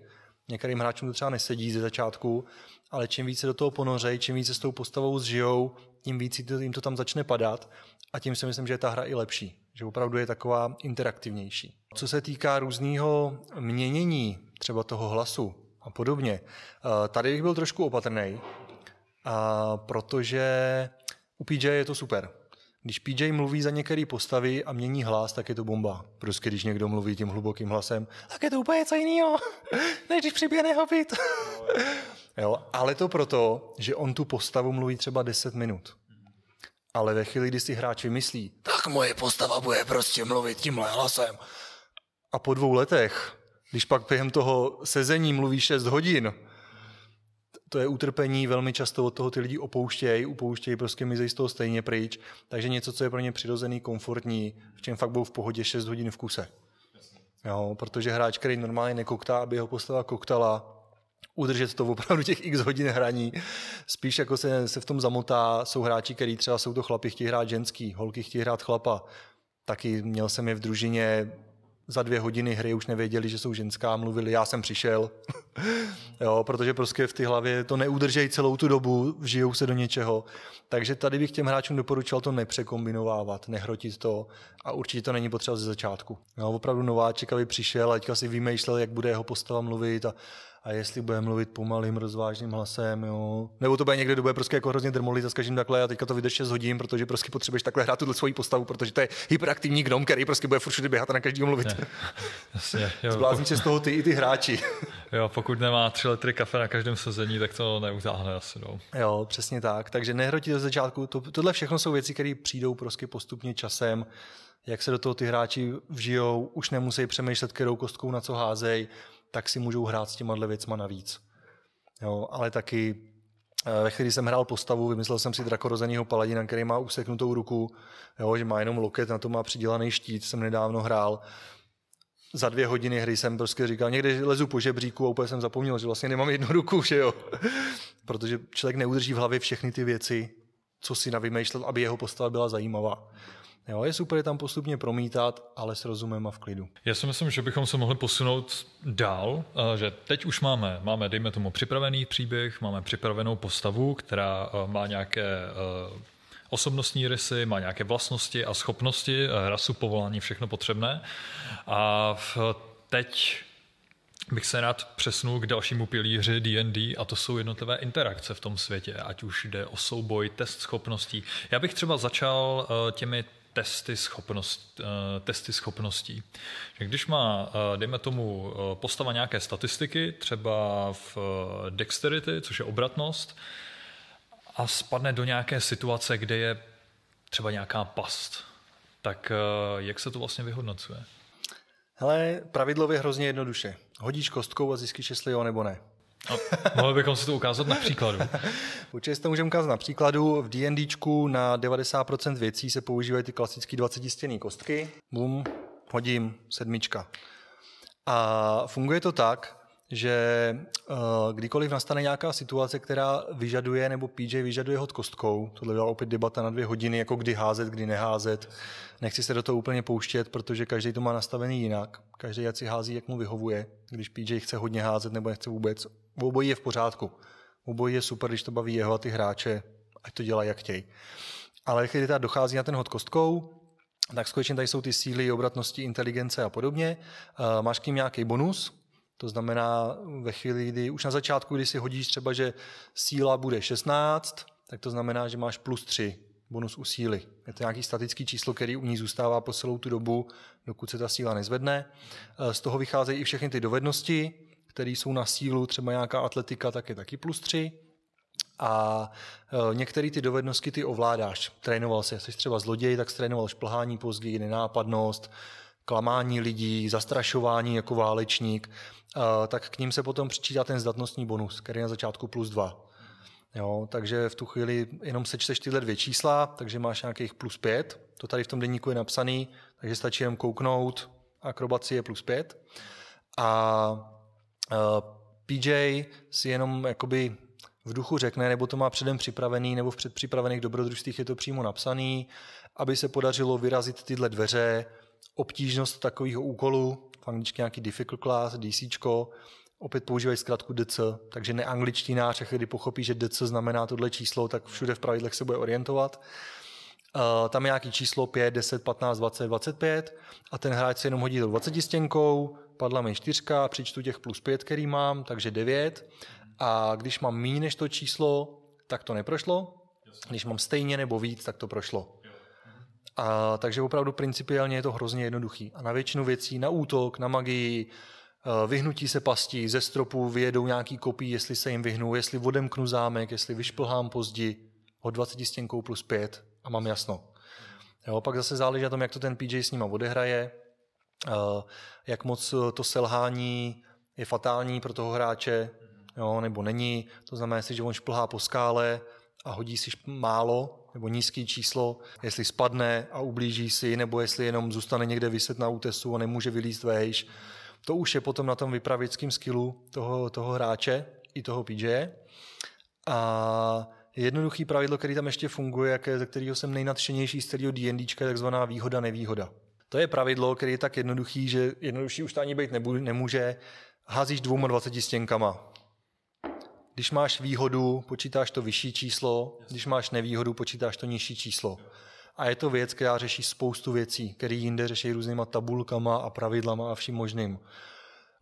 Některým hráčům to třeba nesedí ze začátku, ale čím více do toho ponořej, čím více s tou postavou zžijou, tím víc jim to tam začne padat a tím si myslím, že je ta hra i lepší, že opravdu je taková interaktivnější. Co se týká různého měnění třeba toho hlasu a podobně, eh, tady bych byl trošku opatrný, protože u PJ je to super. Když PJ mluví za některé postavy a mění hlas, tak je to bomba. Prostě když někdo mluví tím hlubokým hlasem, tak je to úplně co jiného, než když přiběhne hobit. jo, ale to proto, že on tu postavu mluví třeba 10 minut. Ale ve chvíli, kdy si hráč vymyslí, tak moje postava bude prostě mluvit tímhle hlasem. A po dvou letech, když pak během toho sezení mluví 6 hodin, to je utrpení, velmi často od toho ty lidi opouštějí, upouštějí, prostě mizí z toho stejně pryč. Takže něco, co je pro ně přirozený, komfortní, v čem fakt budou v pohodě 6 hodin v kuse. Jo, protože hráč, který normálně nekoktá, aby jeho postava koktala, udržet to opravdu těch x hodin hraní. Spíš jako se, se v tom zamotá, jsou hráči, kteří třeba jsou to chlapi, chtějí hrát ženský, holky chtějí hrát chlapa. Taky měl jsem je v družině, za dvě hodiny hry už nevěděli, že jsou ženská, mluvili, já jsem přišel. jo, protože prostě v ty hlavě to neudržejí celou tu dobu, vžijou se do něčeho. Takže tady bych těm hráčům doporučil to nepřekombinovávat, nehrotit to a určitě to není potřeba ze začátku. Jo, opravdu nováček, aby přišel a teďka si vymýšlel, jak bude jeho postava mluvit a, a jestli bude mluvit pomalým, rozvážným hlasem, jo. Nebo to bude někde, kdo bude prostě jako hrozně drmolit a každým takhle a teďka to vydrž 6 hodin, protože prostě potřebuješ takhle hrát tuhle svoji postavu, protože to je hyperaktivní gnom, který prostě bude furt běhat a na každého mluvit. Ne, jasně, jo, Zblázní se z toho ty i ty hráči. Jo, pokud nemá 3 litry kafe na každém sezení, tak to neutáhne asi. No. Jo, přesně tak. Takže nehrotit do začátku. To, tohle všechno jsou věci, které přijdou prostě postupně časem jak se do toho ty hráči vžijou, už nemusí přemýšlet, kterou kostkou na co házej, tak si můžou hrát s těma věcma navíc. Jo, ale taky eh, ve chvíli jsem hrál postavu, vymyslel jsem si drakorozeného paladina, který má useknutou ruku, jo, že má jenom loket, na to má přidělaný štít, jsem nedávno hrál. za dvě hodiny hry jsem prostě říkal, někde lezu po žebříku a úplně jsem zapomněl, že vlastně nemám jednu ruku, že jo. Protože člověk neudrží v hlavě všechny ty věci, co si navymýšlel, aby jeho postava byla zajímavá. Jo, je super je tam postupně promítat, ale s rozumem a v klidu. Já si myslím, že bychom se mohli posunout dál, že teď už máme, máme dejme tomu připravený příběh, máme připravenou postavu, která eh, má nějaké eh, osobnostní rysy, má nějaké vlastnosti a schopnosti, rasu, povolání, všechno potřebné. A teď bych se rád přesunul k dalšímu pilíři D&D a to jsou jednotlivé interakce v tom světě, ať už jde o souboj, test schopností. Já bych třeba začal těmi testy, schopnost, eh, testy schopností. Že když má, eh, dejme tomu, eh, postava nějaké statistiky, třeba v dexterity, což je obratnost, a spadne do nějaké situace, kde je třeba nějaká past, tak jak se to vlastně vyhodnocuje? Hele, pravidlově hrozně jednoduše. Hodíš kostkou a zjistíš, jestli jo nebo ne. A mohli bychom si to ukázat na příkladu. Určitě si to můžeme ukázat na příkladu. V D&Dčku na 90% věcí se používají ty klasické 20 stěný kostky. Bum, hodím, sedmička. A funguje to tak, že uh, kdykoliv nastane nějaká situace, která vyžaduje, nebo PJ vyžaduje hod kostkou, tohle byla opět debata na dvě hodiny, jako kdy házet, kdy neházet. Nechci se do toho úplně pouštět, protože každý to má nastavený jinak. Každý jak si hází, jak mu vyhovuje. Když PJ chce hodně házet nebo nechce vůbec, obojí je v pořádku. Obojí je super, když to baví jeho a ty hráče, ať to dělají jak chtějí. Ale když teda dochází na ten hod kostkou, tak skutečně tady jsou ty síly, obratnosti, inteligence a podobně. Uh, máš k ním nějaký bonus, to znamená ve chvíli, kdy už na začátku, kdy si hodíš třeba, že síla bude 16, tak to znamená, že máš plus 3 bonus u síly. Je to nějaký statický číslo, který u ní zůstává po celou tu dobu, dokud se ta síla nezvedne. Eh, z toho vycházejí i všechny ty dovednosti, které jsou na sílu, třeba nějaká atletika, tak je taky plus 3. A e, některé ty dovednosti ty ovládáš. Trénoval se, jsi třeba zloděj, tak trénoval šplhání později, nenápadnost, klamání lidí, zastrašování jako válečník, e, tak k ním se potom přičítá ten zdatnostní bonus, který je na začátku plus 2. Jo, takže v tu chvíli jenom sečteš tyhle dvě čísla, takže máš nějakých plus 5. To tady v tom denníku je napsaný, takže stačí jen kouknout, akrobacie je plus 5. A PJ si jenom jakoby v duchu řekne, nebo to má předem připravený, nebo v předpřipravených dobrodružstvích je to přímo napsaný, aby se podařilo vyrazit tyhle dveře, obtížnost takového úkolu, v angličtině nějaký difficult class, DC, opět používají zkrátku DC, takže neangličtinář, kdy pochopí, že DC znamená tohle číslo, tak všude v pravidlech se bude orientovat. Uh, tam je nějaký číslo 5, 10, 15, 20, 25 a ten hráč se jenom hodí do 20 stěnkou, padla mi čtyřka, přičtu těch plus pět, který mám, takže devět. A když mám méně než to číslo, tak to neprošlo. Když mám stejně nebo víc, tak to prošlo. A, takže opravdu principiálně je to hrozně jednoduchý. A na většinu věcí, na útok, na magii, eh, vyhnutí se pastí, ze stropu vyjedou nějaký kopí, jestli se jim vyhnu, jestli odemknu zámek, jestli vyšplhám pozdi, od 20 stěnkou plus 5 a mám jasno. Jo, pak zase záleží na tom, jak to ten PJ s nima odehraje, Eh, jak moc eh, to selhání je fatální pro toho hráče, jo, nebo není. To znamená, jestli, že on šplhá po skále a hodí si málo nebo nízký číslo, jestli spadne a ublíží si, nebo jestli jenom zůstane někde vyset na útesu a nemůže vylízt vejš. To už je potom na tom vypravěckém skillu toho, toho hráče i toho PJ. A jednoduchý pravidlo, který tam ještě funguje, ze kterého jsem nejnadšenější z celého D&D, je takzvaná výhoda, nevýhoda. To je pravidlo, který je tak jednoduchý, že jednodušší už to ani být nemůže. Házíš dvouma 20 stěnkama. Když máš výhodu, počítáš to vyšší číslo, když máš nevýhodu, počítáš to nižší číslo. A je to věc, která řeší spoustu věcí, které jinde řeší různýma tabulkama a pravidlama a vším možným.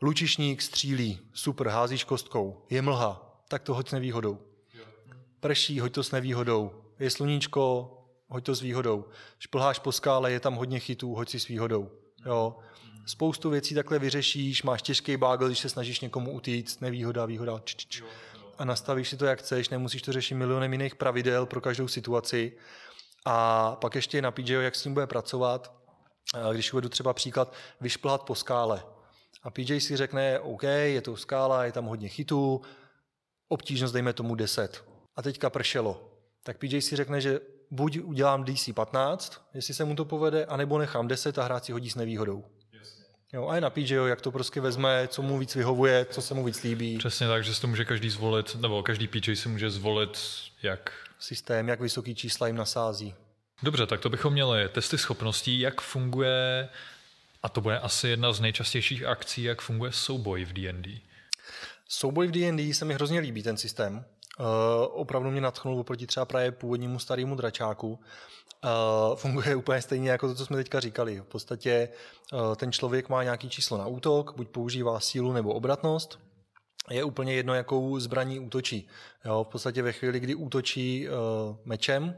Lučišník střílí, super, házíš kostkou, je mlha, tak to hoď s nevýhodou. Prší, hoď to s nevýhodou. Je sluníčko, hoď to s výhodou. Šplháš po skále, je tam hodně chytů, hoď si s výhodou. Jo. Spoustu věcí takhle vyřešíš, máš těžký bágl, když se snažíš někomu utíct, nevýhoda, výhoda, č, č, č. a nastavíš si to, jak chceš, nemusíš to řešit milionem jiných pravidel pro každou situaci. A pak ještě na PJ, jak s tím bude pracovat, když uvedu třeba příklad, vyšplhat po skále. A PJ si řekne, OK, je to skála, je tam hodně chytů, obtížnost dejme tomu 10. A teďka pršelo. Tak PJ si řekne, že buď udělám DC 15, jestli se mu to povede, anebo nechám 10 a hrát si hodí s nevýhodou. Jo, a je na PJO, jak to prostě vezme, co mu víc vyhovuje, co se mu víc líbí. Přesně tak, že si to může každý zvolit, nebo každý PJ si může zvolit, jak... Systém, jak vysoký čísla jim nasází. Dobře, tak to bychom měli testy schopností, jak funguje, a to bude asi jedna z nejčastějších akcí, jak funguje souboj v D&D. Souboj v D&D se mi hrozně líbí, ten systém. Uh, opravdu mě natchnul oproti třeba právě původnímu starému dračáku. Uh, funguje úplně stejně jako to, co jsme teďka říkali. V podstatě uh, ten člověk má nějaký číslo na útok, buď používá sílu nebo obratnost. Je úplně jedno, jakou zbraní útočí. Jo, v podstatě ve chvíli, kdy útočí uh, mečem,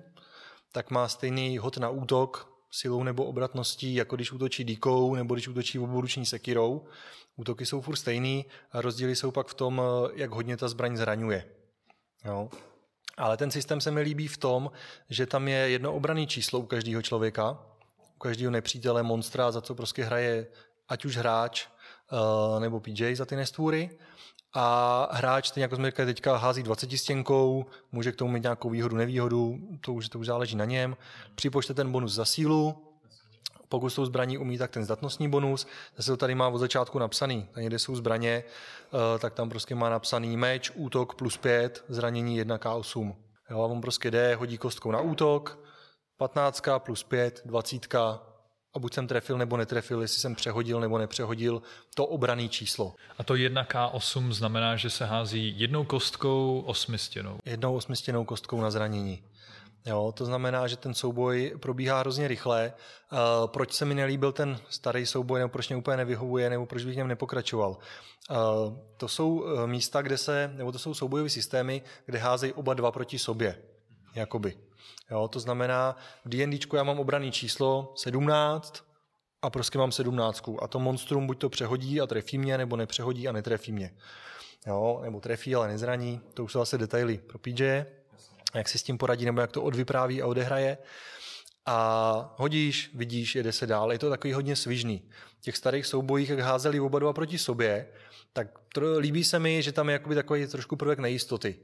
tak má stejný hod na útok silou nebo obratností, jako když útočí díkou nebo když útočí oboruční sekirou. Útoky jsou furt stejný a rozdíly jsou pak v tom, jak hodně ta zbraň zraňuje. Jo. Ale ten systém se mi líbí v tom, že tam je jedno obrané číslo u každého člověka, u každého nepřítele, monstra, za co prostě hraje ať už hráč uh, nebo PJ za ty nestvůry. A hráč, stejně jako jsme říkali teďka, hází 20 stěnkou, může k tomu mít nějakou výhodu, nevýhodu, to už, to už záleží na něm. Připočte ten bonus za sílu, pokud s tou zbraní umí, tak ten zdatnostní bonus. Zase to tady má od začátku napsaný. Tady, kde jsou zbraně, eh, tak tam prostě má napsaný meč, útok plus 5, zranění 1k8. Jo, a on prostě jde, hodí kostkou na útok, 15 plus 5, 20 a buď jsem trefil nebo netrefil, jestli jsem přehodil nebo nepřehodil to obraný číslo. A to 1K8 znamená, že se hází jednou kostkou osmistěnou. Jednou osmistěnou kostkou na zranění. Jo, to znamená, že ten souboj probíhá hrozně rychle. Uh, proč se mi nelíbil ten starý souboj, nebo proč mě úplně nevyhovuje, nebo proč bych v něm nepokračoval? Uh, to jsou místa, kde se, nebo to jsou soubojové systémy, kde házejí oba dva proti sobě. Jakoby. Jo, to znamená, v D&Dčku já mám obraný číslo 17 a prostě mám 17. A to monstrum buď to přehodí a trefí mě, nebo nepřehodí a netrefí mě. Jo, nebo trefí, ale nezraní. To už jsou asi detaily pro PJ jak si s tím poradí, nebo jak to odvypráví a odehraje. A hodíš, vidíš, jede se dál. Je to takový hodně svižný. V těch starých soubojích, jak házeli oba dva proti sobě, tak to, líbí se mi, že tam je jakoby takový trošku prvek nejistoty.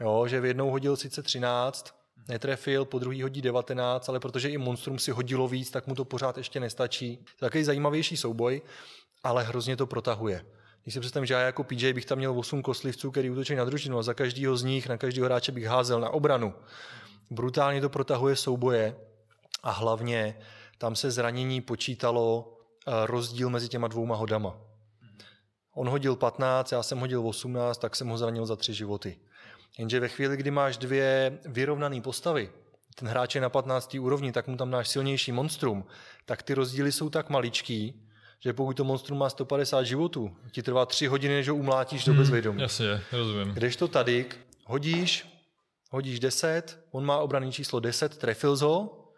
Jo, že v jednou hodil sice 13, netrefil, po druhý hodí 19, ale protože i Monstrum si hodilo víc, tak mu to pořád ještě nestačí. Takový zajímavější souboj, ale hrozně to protahuje. Když si představím, že já jako PJ bych tam měl 8 koslivců, který útočí na družinu a za každého z nich, na každého hráče bych házel na obranu. Brutálně to protahuje souboje a hlavně tam se zranění počítalo eh, rozdíl mezi těma dvouma hodama. On hodil 15, já jsem hodil 18, tak jsem ho zranil za tři životy. Jenže ve chvíli, kdy máš dvě vyrovnané postavy, ten hráč je na 15. úrovni, tak mu tam náš silnější monstrum, tak ty rozdíly jsou tak maličký, že pokud to monstrum má 150 životů, ti trvá 3 hodiny, než ho umlátíš do hmm, bezvědomí. Jasně, rozumím. Když to tady hodíš, hodíš 10, on má obraný číslo 10, trefil ho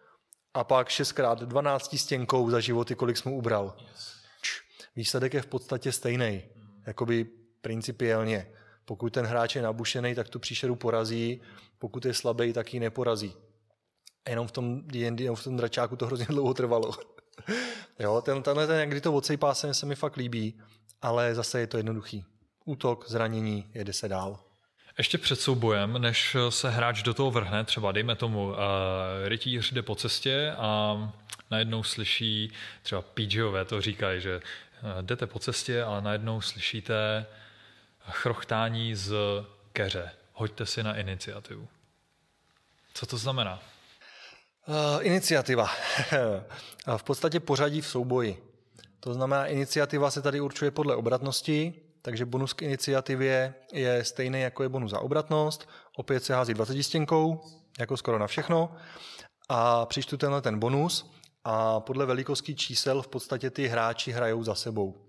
a pak 6 krát 12 stěnkou za životy, kolik jsme ubral. Č, výsledek je v podstatě stejný, jakoby principiálně. Pokud ten hráč je nabušený, tak tu příšeru porazí, pokud je slabý, tak ji neporazí. A jenom v tom D&D, v tom dračáku to hrozně dlouho trvalo. Jo, ten, tenhle ten, kdy to odsejpá, se, se mi fakt líbí, ale zase je to jednoduchý. Útok, zranění, jede se dál. Ještě před soubojem, než se hráč do toho vrhne, třeba dejme tomu, uh, rytíř jde po cestě a najednou slyší, třeba PGové to říkají, že uh, jdete po cestě, ale najednou slyšíte chrochtání z keře. Hoďte si na iniciativu. Co to znamená? Uh, iniciativa. v podstatě pořadí v souboji. To znamená, iniciativa se tady určuje podle obratnosti, takže bonus k iniciativě je stejný, jako je bonus za obratnost. Opět se hází 20 stěnkou, jako skoro na všechno. A přištu tenhle ten bonus a podle velikosti čísel v podstatě ty hráči hrajou za sebou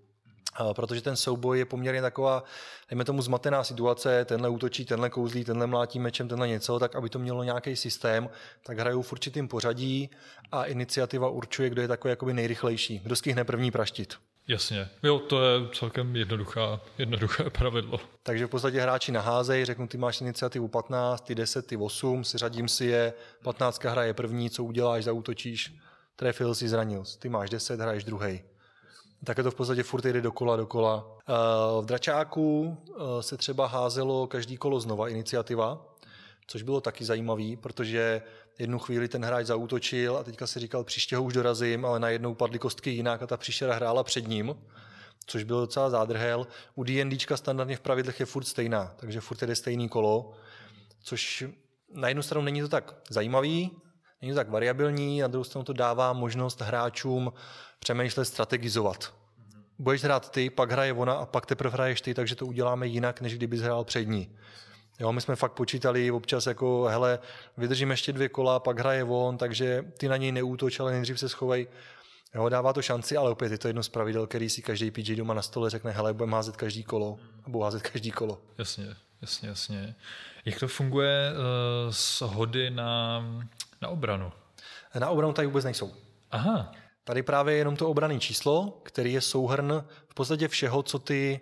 protože ten souboj je poměrně taková, dejme tomu zmatená situace, tenhle útočí, tenhle kouzlí, tenhle mlátí mečem, tenhle něco, tak aby to mělo nějaký systém, tak hrajou v určitým pořadí a iniciativa určuje, kdo je takový jakoby nejrychlejší, kdo skýhne první praštit. Jasně, jo, to je celkem jednoduchá, jednoduché pravidlo. Takže v podstatě hráči naházejí, řeknu, ty máš iniciativu 15, ty 10, ty 8, si řadím si je, 15 hraje první, co uděláš, zautočíš, trefil si, zranil, ty máš 10, hraješ druhý tak je to v podstatě furt jde dokola, dokola. Eh, v dračáku eh, se třeba házelo každý kolo znova iniciativa, což bylo taky zajímavý, protože jednu chvíli ten hráč zautočil a teďka si říkal, příště ho už dorazím, ale najednou padly kostky jinak a ta příšera hrála před ním, což byl docela zádrhel. U D&Dčka standardně v pravidlech je furt stejná, takže furt jde stejný kolo, což na jednu stranu není to tak zajímavý, není to tak variabilní, na druhou stranu to dává možnost hráčům přemýšlet, strategizovat. Budeš hrát ty, pak hraje ona a pak teprve hraješ ty, takže to uděláme jinak, než kdybys hrál před ní. Jo, my jsme fakt počítali občas jako, hele, vydržím ještě dvě kola, pak hraje on, takže ty na něj neútoč, ale nejdřív se schovej. Jo, dává to šanci, ale opět je to jedno z pravidel, který si každý PJ doma na stole řekne, hele, budeme házet každý kolo, nebo házet každý kolo. Jasně, jasně, jasně. Jak to funguje uh, s hody na, na obranu? Na obranu tady vůbec nejsou. Aha. Tady právě je jenom to obraný číslo, který je souhrn v podstatě všeho, co ty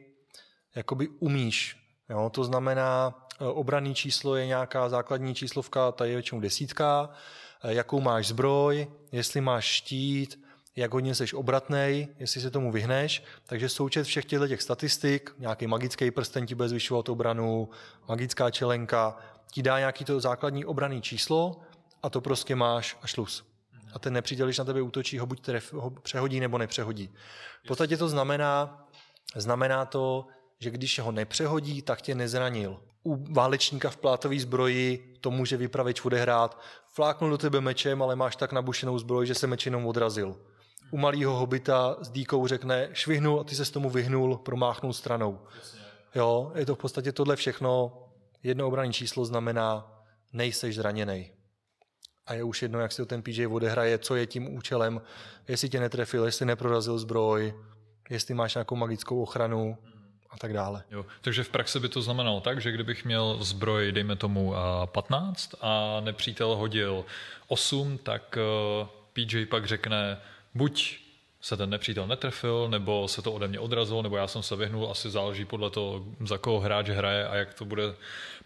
jakoby umíš. Jo, to znamená, Eh, obraný číslo je nějaká základní číslovka, ta je většinou desítka, eh, jakou máš zbroj, jestli máš štít, jak hodně jsi obratnej, jestli se tomu vyhneš. Takže součet všech těchto těch statistik, nějaký magický prsten ti bude zvyšovat obranu, magická čelenka, ti dá nějaký to základní obraný číslo a to prostě máš a šlus. A ten nepřítel, když na tebe útočí, ho buď tref, ho přehodí nebo nepřehodí. V podstatě to znamená, znamená to, že když ho nepřehodí, tak tě nezranil u válečníka v plátové zbroji to může vypravěč odehrát. Fláknul do tebe mečem, ale máš tak nabušenou zbroj, že se meč jenom odrazil. U malého hobita s dýkou řekne švihnul a ty se s tomu vyhnul, promáchnul stranou. Jo, je to v podstatě tohle všechno. Jedno obrané číslo znamená nejseš zraněný. A je už jedno, jak si to ten PJ odehraje, co je tím účelem, jestli tě netrefil, jestli neprorazil zbroj, jestli máš nějakou magickou ochranu a tak dále. Jo, takže v praxi by to znamenalo tak, že kdybych měl zbroj, dejme tomu 15 a nepřítel hodil 8, tak eh, PJ pak řekne buď se ten nepřítel netrefil, nebo se to ode mě odrazilo, nebo já jsem se vyhnul, asi záleží podle toho, za koho hráč hraje a jak to bude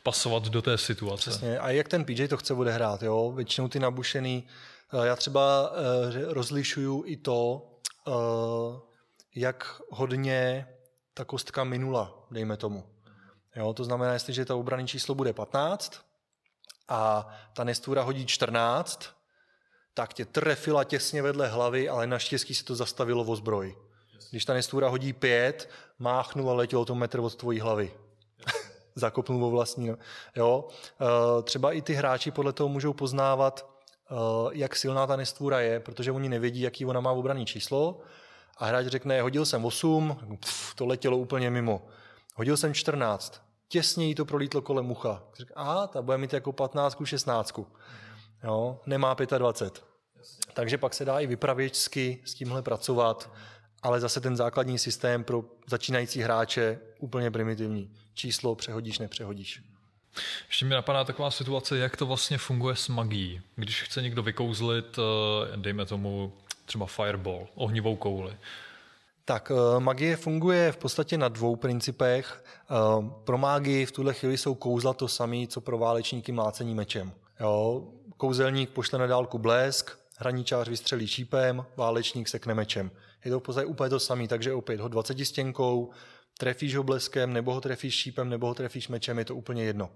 pasovat do té situace. Přesně. A jak ten PJ to chce odehrát, jo? Většinou ty nabušený, eh, já třeba eh, rozlišuju i to, jak hodně ta kostka minula, dejme tomu. Jo, to znamená, jestliže to obraný číslo bude 15 a ta nestvůra hodí 14, tak tě trefila těsně vedle hlavy, ale naštěstí se to zastavilo o zbroj. Když ta nestvůra hodí 5, máchnul a letělo to metr od tvojí hlavy. Zakopnul o vlastní. No. Jo? E, třeba i ty hráči podle toho můžou poznávat, e, jak silná ta nestvůra je, protože oni nevědí, jaký ona má obraný číslo a hráč řekne, hodil jsem 8, pf, to letělo úplně mimo. Hodil jsem 14, těsně jí to prolítlo kolem ucha. Řekne, a ta bude mít jako 15, 16. Jo, nemá 25. Takže pak se dá i vypravěčsky s tímhle pracovat, ale zase ten základní systém pro začínající hráče úplně primitivní. Číslo přehodíš, nepřehodíš. Ještě mi napadá taková situace, jak to vlastně funguje s magií. Když chce někdo vykouzlit, eh, dejme tomu třeba fireball, ohnivou kouli? Tak eh, magie funguje v podstatě na dvou principech. Eh, pro mágii v tuhle chvíli jsou kouzla to samé, co pro válečníky mlácení mečem. Jo, kouzelník pošle na dálku blesk, hraničář vystřelí šípem, válečník sekne mečem. Je to v podstatě úplně to samé, takže opět ho 20 stěnkou, trefíš ho bleskem, nebo ho trefíš šípem, nebo ho trefíš mečem, je to úplně jedno.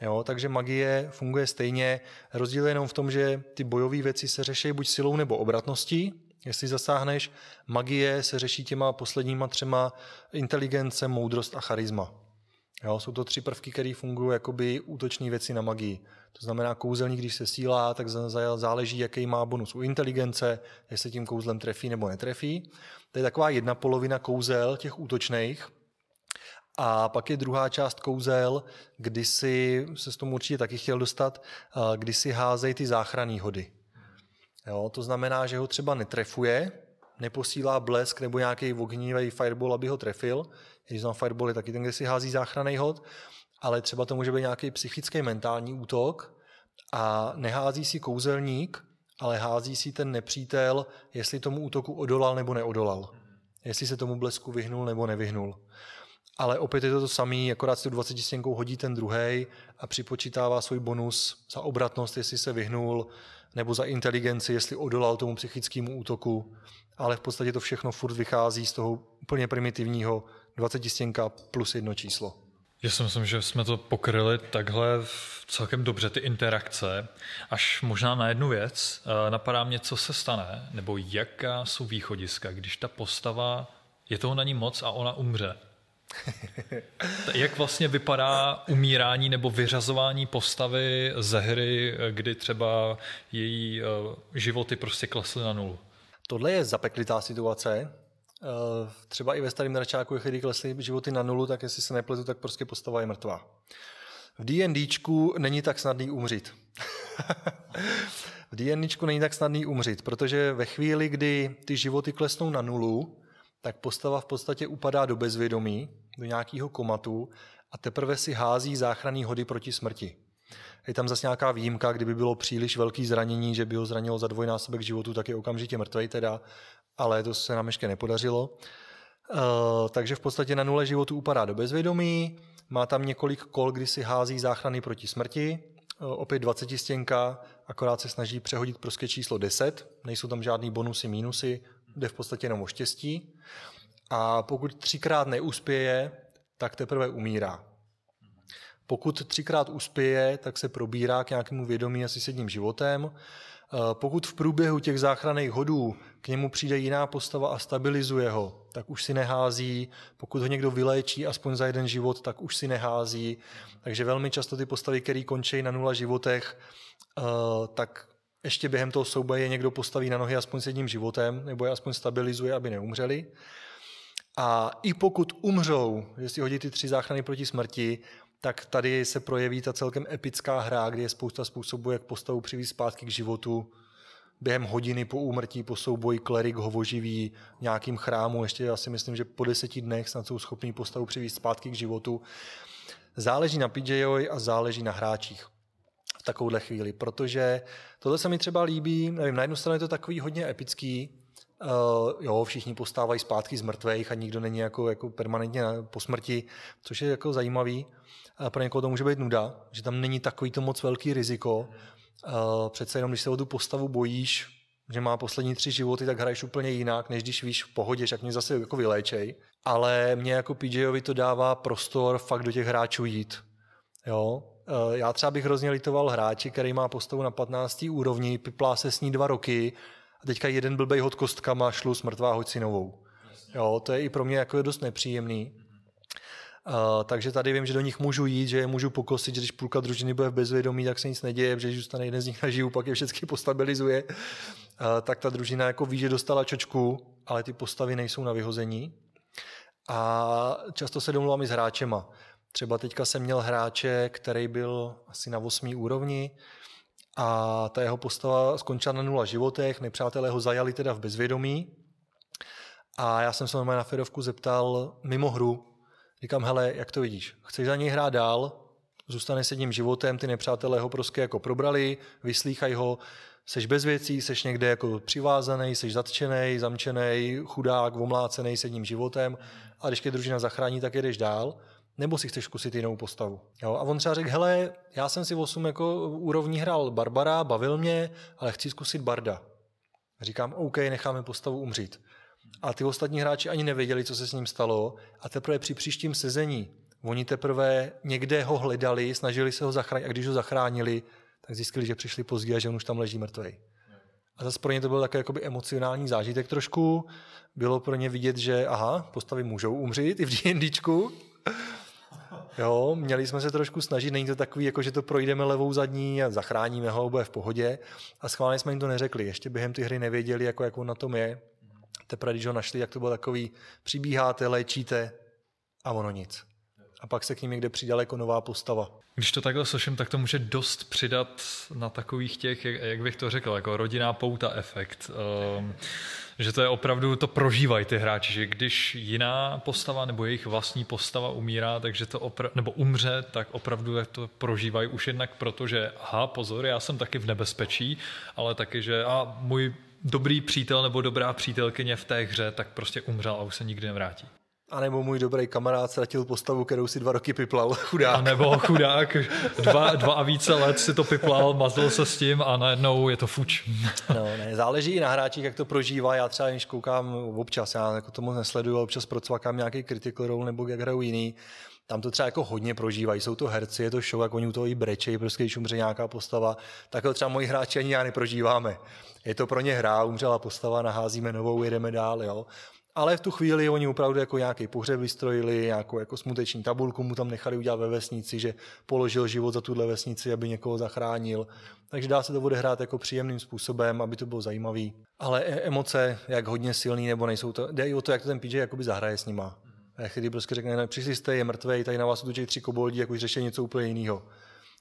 Jo, takže magie funguje stejně. Rozdíl je jenom v tom, že ty bojové věci se řeší buď silou nebo obratností. Jestli zasáhneš, magie se řeší těma posledníma třema inteligence, moudrost a charisma. Jo, jsou to tři prvky, které fungují jako by útoční věci na magii. To znamená, kouzelník, když se sílá, tak záleží, jaký má bonus u inteligence, jestli tím kouzlem trefí nebo netrefí. To je taková jedna polovina kouzel těch útočných. A pak je druhá část kouzel, kdy si, se s tomu určitě taky chtěl dostat, kdy si házejí ty záchranné hody. Jo, to znamená, že ho třeba netrefuje, neposílá blesk nebo nějaký ohnivý fireball, aby ho trefil. Když znám fireball je taky ten, kde si hází záchranný hod, ale třeba to může být nějaký psychický mentální útok a nehází si kouzelník, ale hází si ten nepřítel, jestli tomu útoku odolal nebo neodolal. Jestli se tomu blesku vyhnul nebo nevyhnul. Ale opět je to to samé, akorát si 20 stěnkou hodí ten druhý a připočítává svůj bonus za obratnost, jestli se vyhnul, nebo za inteligenci, jestli odolal tomu psychickému útoku. Ale v podstatě to všechno furt vychází z toho úplně primitivního 20 stěnka plus jedno číslo. Já si myslím, že jsme to pokryli takhle celkem dobře, ty interakce. Až možná na jednu věc, eh, napadá mě, co se stane, nebo jaká jsou východiska, když ta postava, je toho na ní moc a ona umře. Jak vlastně vypadá umírání nebo vyřazování postavy ze hry, kdy třeba její eh, životy prostě klesly na nulu? Tohle je zapeklitá situace. Eh, třeba i ve starém dračáku, když klesly životy na nulu, tak jestli se nepletu, tak prostě postava je mrtvá. V D&Dčku není tak snadný umřít. v D&Dčku není tak snadný umřít, protože ve chvíli, kdy ty životy klesnou na nulu, tak postava v podstatě upadá do bezvědomí, do nějakého komatu a teprve si hází záchranný hody proti smrti. Je tam zase nějaká výjimka, kdyby bylo příliš velký zranění, že by ho zranilo za dvojnásobek životu, tak je okamžitě mrtvej teda, ale to se nám ještě nepodařilo. Uh, takže v podstatě na nule životu upadá do bezvědomí, má tam několik kol, kdy si hází záchrany proti smrti, uh, opět 20 stěnka, akorát se snaží přehodit prostě číslo 10, nejsou tam žádný bonusy, mínusy, jde v podstatě jenom o štěstí. A pokud třikrát neuspěje, tak teprve umírá. Pokud třikrát uspěje, tak se probírá k nějakému vědomí asi s jedním životem. Eh, pokud v průběhu těch záchranných hodů k němu přijde jiná postava a stabilizuje ho, tak už si nehází. Pokud ho někdo vyléčí aspoň za jeden život, tak už si nehází. Takže velmi často ty postavy, které končí na nula životech, eh, tak ještě během toho souboje někdo postaví na nohy aspoň s jedním životem, nebo je aspoň stabilizuje, aby neumřeli. A i pokud umřou, jestli hodí ty tři záchrany proti smrti, tak tady se projeví ta celkem epická hra, kde je spousta způsobů, jak postavu přivízt zpátky k životu. Během hodiny po úmrtí, po souboji klerik ho oživí nějakým chrámu. Ještě já si myslím, že po deseti dnech snad jsou schopní postavu přivízt zpátky k životu. Záleží na PJoj a záleží na hráčích takovouhle chvíli, protože tohle se mi třeba líbí, nevím, na jednu stranu je to takový hodně epický, Uh, jo, všichni postávají zpátky z mrtvých a nikdo není jako, jako permanentně po smrti, což je jako zajímavý. Uh, pro někoho to může být nuda, že tam není takový to moc velký riziko. Uh, přece jenom, když se o tu postavu bojíš, že má poslední tři životy, tak hraješ úplně jinak, než když víš v pohodě, že mě zase jako vyléčej. Ale mě jako PJovi to dává prostor fakt do těch hráčů jít. Jo? Já třeba bych hrozně litoval hráči, který má postavu na 15. úrovni, piplá se s ní dva roky, a teďka jeden blbej hod kostkama, šlu smrtvá, hoď si novou. Jo, to je i pro mě jako dost nepříjemný. Uh, takže tady vím, že do nich můžu jít, že je můžu pokosit, že když půlka družiny bude v bezvědomí, tak se nic neděje, že když zůstane jeden z nich naživu, pak je všechny postabilizuje. Uh, tak ta družina jako ví, že dostala čočku, ale ty postavy nejsou na vyhození. A často se domluvám i s hráčema. Třeba teďka jsem měl hráče, který byl asi na 8. úrovni, a ta jeho postava skončila na nula životech, nepřátelé ho zajali teda v bezvědomí. A já jsem se na Fedovku zeptal mimo hru, říkám, hele, jak to vidíš, chceš za něj hrát dál, zůstane s jedním životem, ty nepřátelé ho prostě jako probrali, vyslýchají ho, seš bez věcí, seš někde jako přivázaný, seš zatčený, zamčený, chudák, omlácený s jedním životem. A když tě družina zachrání, tak jedeš dál nebo si chceš zkusit jinou postavu. Jo? A on třeba řekl, hele, já jsem si v 8 jako úrovní hrál Barbara, bavil mě, ale chci zkusit Barda. A říkám, OK, necháme postavu umřít. A ty ostatní hráči ani nevěděli, co se s ním stalo a teprve při příštím sezení oni teprve někde ho hledali, snažili se ho zachránit a když ho zachránili, tak zjistili, že přišli pozdě a že on už tam leží mrtvý. A zase pro ně to byl takový jakoby emocionální zážitek trošku. Bylo pro ně vidět, že aha, postavy můžou umřít i v D&Dčku. Jo, měli jsme se trošku snažit, není to takový, jako že to projdeme levou zadní a zachráníme ho, bude v pohodě. A schválně jsme jim to neřekli, ještě během ty hry nevěděli, jako, jak on na tom je. Teprve, když ho našli, jak to bylo takový, přibíháte, léčíte a ono nic. A pak se k ním někde přidala jako nová postava. Když to takhle slyším, tak to může dost přidat na takových těch, jak, bych to řekl, jako rodinná pouta efekt. Um, že to je opravdu, to prožívají ty hráči, že když jiná postava nebo jejich vlastní postava umírá, takže to opra- nebo umře, tak opravdu to prožívají už jednak proto, že aha, pozor, já jsem taky v nebezpečí, ale taky, že a můj dobrý přítel nebo dobrá přítelkyně v té hře tak prostě umřel a už se nikdy nevrátí. A nebo můj dobrý kamarád ztratil postavu, kterou si dva roky piplal, chudák. A nebo chudák, dva, dva a více let si to piplal, mazl se s tím a najednou je to fuč. No, ne, záleží i na hráčích, jak to prožívá. Já třeba, když koukám občas, já jako to moc nesleduju, ale občas procvakám nějaký critical role nebo jak hrajou jiný, tam to třeba jako hodně prožívají. Jsou to herci, je to show, jak oni u toho i brečejí, prostě když umře nějaká postava. Tak to třeba moji hráči ani já neprožíváme. Je to pro ně hra, umřela postava, naházíme novou, jedeme dál. Jo ale v tu chvíli oni opravdu jako nějaký pohřeb vystrojili, nějakou jako smuteční tabulku mu tam nechali udělat ve vesnici, že položil život za tuhle vesnici, aby někoho zachránil. Takže dá se to odehrát jako příjemným způsobem, aby to bylo zajímavý. Ale e- emoce, jak hodně silný nebo nejsou to, jde i o to, jak to ten PJ jakoby zahraje s nima. Ve chvíli prostě řekne, ne, přišli jste, je mrtvý, tady na vás utočí tři koboldi, jako řeší něco úplně jiného.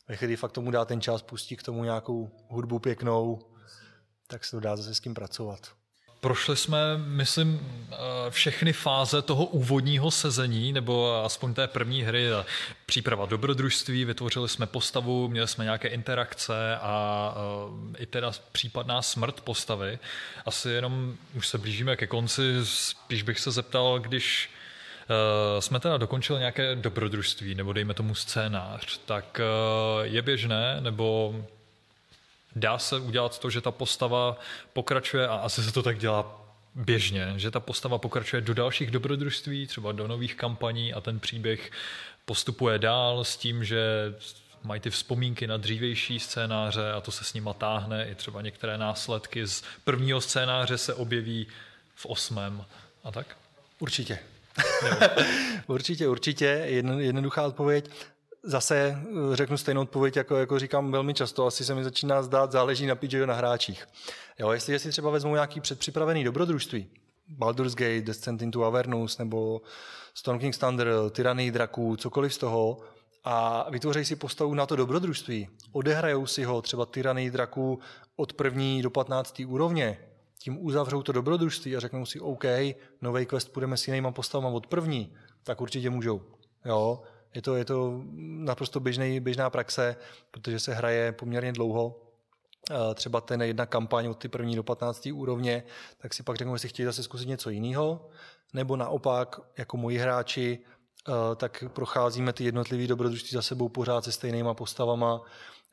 Ve chvíli fakt tomu dá ten čas, pustí k tomu nějakou hudbu pěknou, tak se to dá zase s kým pracovat. Prošli jsme, myslím, eh, všechny fáze toho úvodního sezení, nebo aspoň té první hry, příprava dobrodružství, vytvořili jsme postavu, měli jsme nějaké interakce a eh, i teda případná smrt postavy. Asi jenom už se blížíme ke konci, spíš bych se zeptal, když jsme teda dokončili nějaké dobrodružství, nebo dejme tomu scénář, tak je běžné, nebo dá se udělat to, že ta postava pokračuje a asi se to tak dělá běžně, že ta postava pokračuje do dalších dobrodružství, třeba do nových kampaní a ten příběh postupuje dál s tím, že mají ty vzpomínky na dřívější scénáře a to se s nima táhne. I třeba některé následky z prvního scénáře se objeví v osmém a tak? Určitě. určitě, určitě. jednoduchá odpověď zase eh, řeknu stejnou odpověď, jako, jako říkám velmi často, asi se mi začíná zdát, záleží na PJ na hráčích. Jo, jestli si třeba vezmu nějaký předpřipravený dobrodružství, Baldur's Gate, Descent into Avernus nebo Storm King's Thunder, Tyranny draků, cokoliv z toho, a vytvoří si postavu na to dobrodružství. Odehrajou si ho třeba Tyranny draků od první do 15. úrovně, tím uzavřou to dobrodružství a řeknou si, OK, nový quest půjdeme s jinýma postavama od první, tak určitě můžou. Jo? Je to, je to naprosto běžný, běžná praxe, protože se hraje poměrně dlouho. Třeba ten jedna kampaň od ty první do 15. úrovně, tak si pak řeknu, jestli chtějí zase zkusit něco jiného, nebo naopak, jako moji hráči, tak procházíme ty jednotlivé dobrodružství za sebou pořád se stejnýma postavama.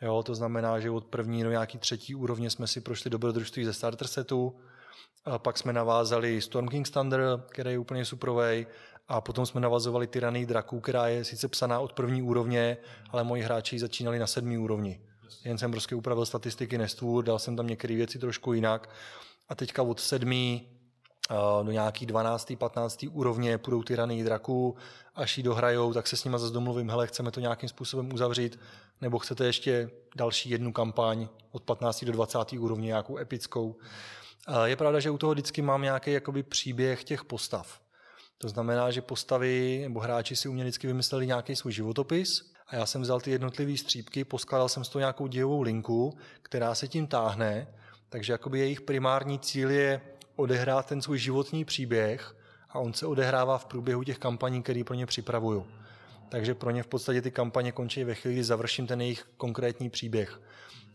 Jo, to znamená, že od první do nějaký třetí úrovně jsme si prošli dobrodružství ze starter setu, a pak jsme navázali Storm King's Thunder, který je úplně suprovej, a potom jsme navazovali Tyranny draků, která je sice psaná od první úrovně, ale moji hráči začínali na sedmý úrovni. Jen jsem prostě upravil statistiky nestvůr, dal jsem tam některé věci trošku jinak. A teďka od sedmý do nějaký 12. 15. úrovně půjdou Tyranny draků, až ji dohrajou, tak se s nimi zase domluvím, hele, chceme to nějakým způsobem uzavřít, nebo chcete ještě další jednu kampaň od 15. do 20. úrovně, nějakou epickou. Je pravda, že u toho vždycky mám nějaký jakoby příběh těch postav. To znamená, že postavy nebo hráči si uměli vždycky vymysleli nějaký svůj životopis a já jsem vzal ty jednotlivé střípky, poskládal jsem z toho nějakou dějovou linku, která se tím táhne, takže jakoby jejich primární cíl je odehrát ten svůj životní příběh a on se odehrává v průběhu těch kampaní, které pro ně připravuju. Takže pro ně v podstatě ty kampaně končí ve chvíli, kdy završím ten jejich konkrétní příběh.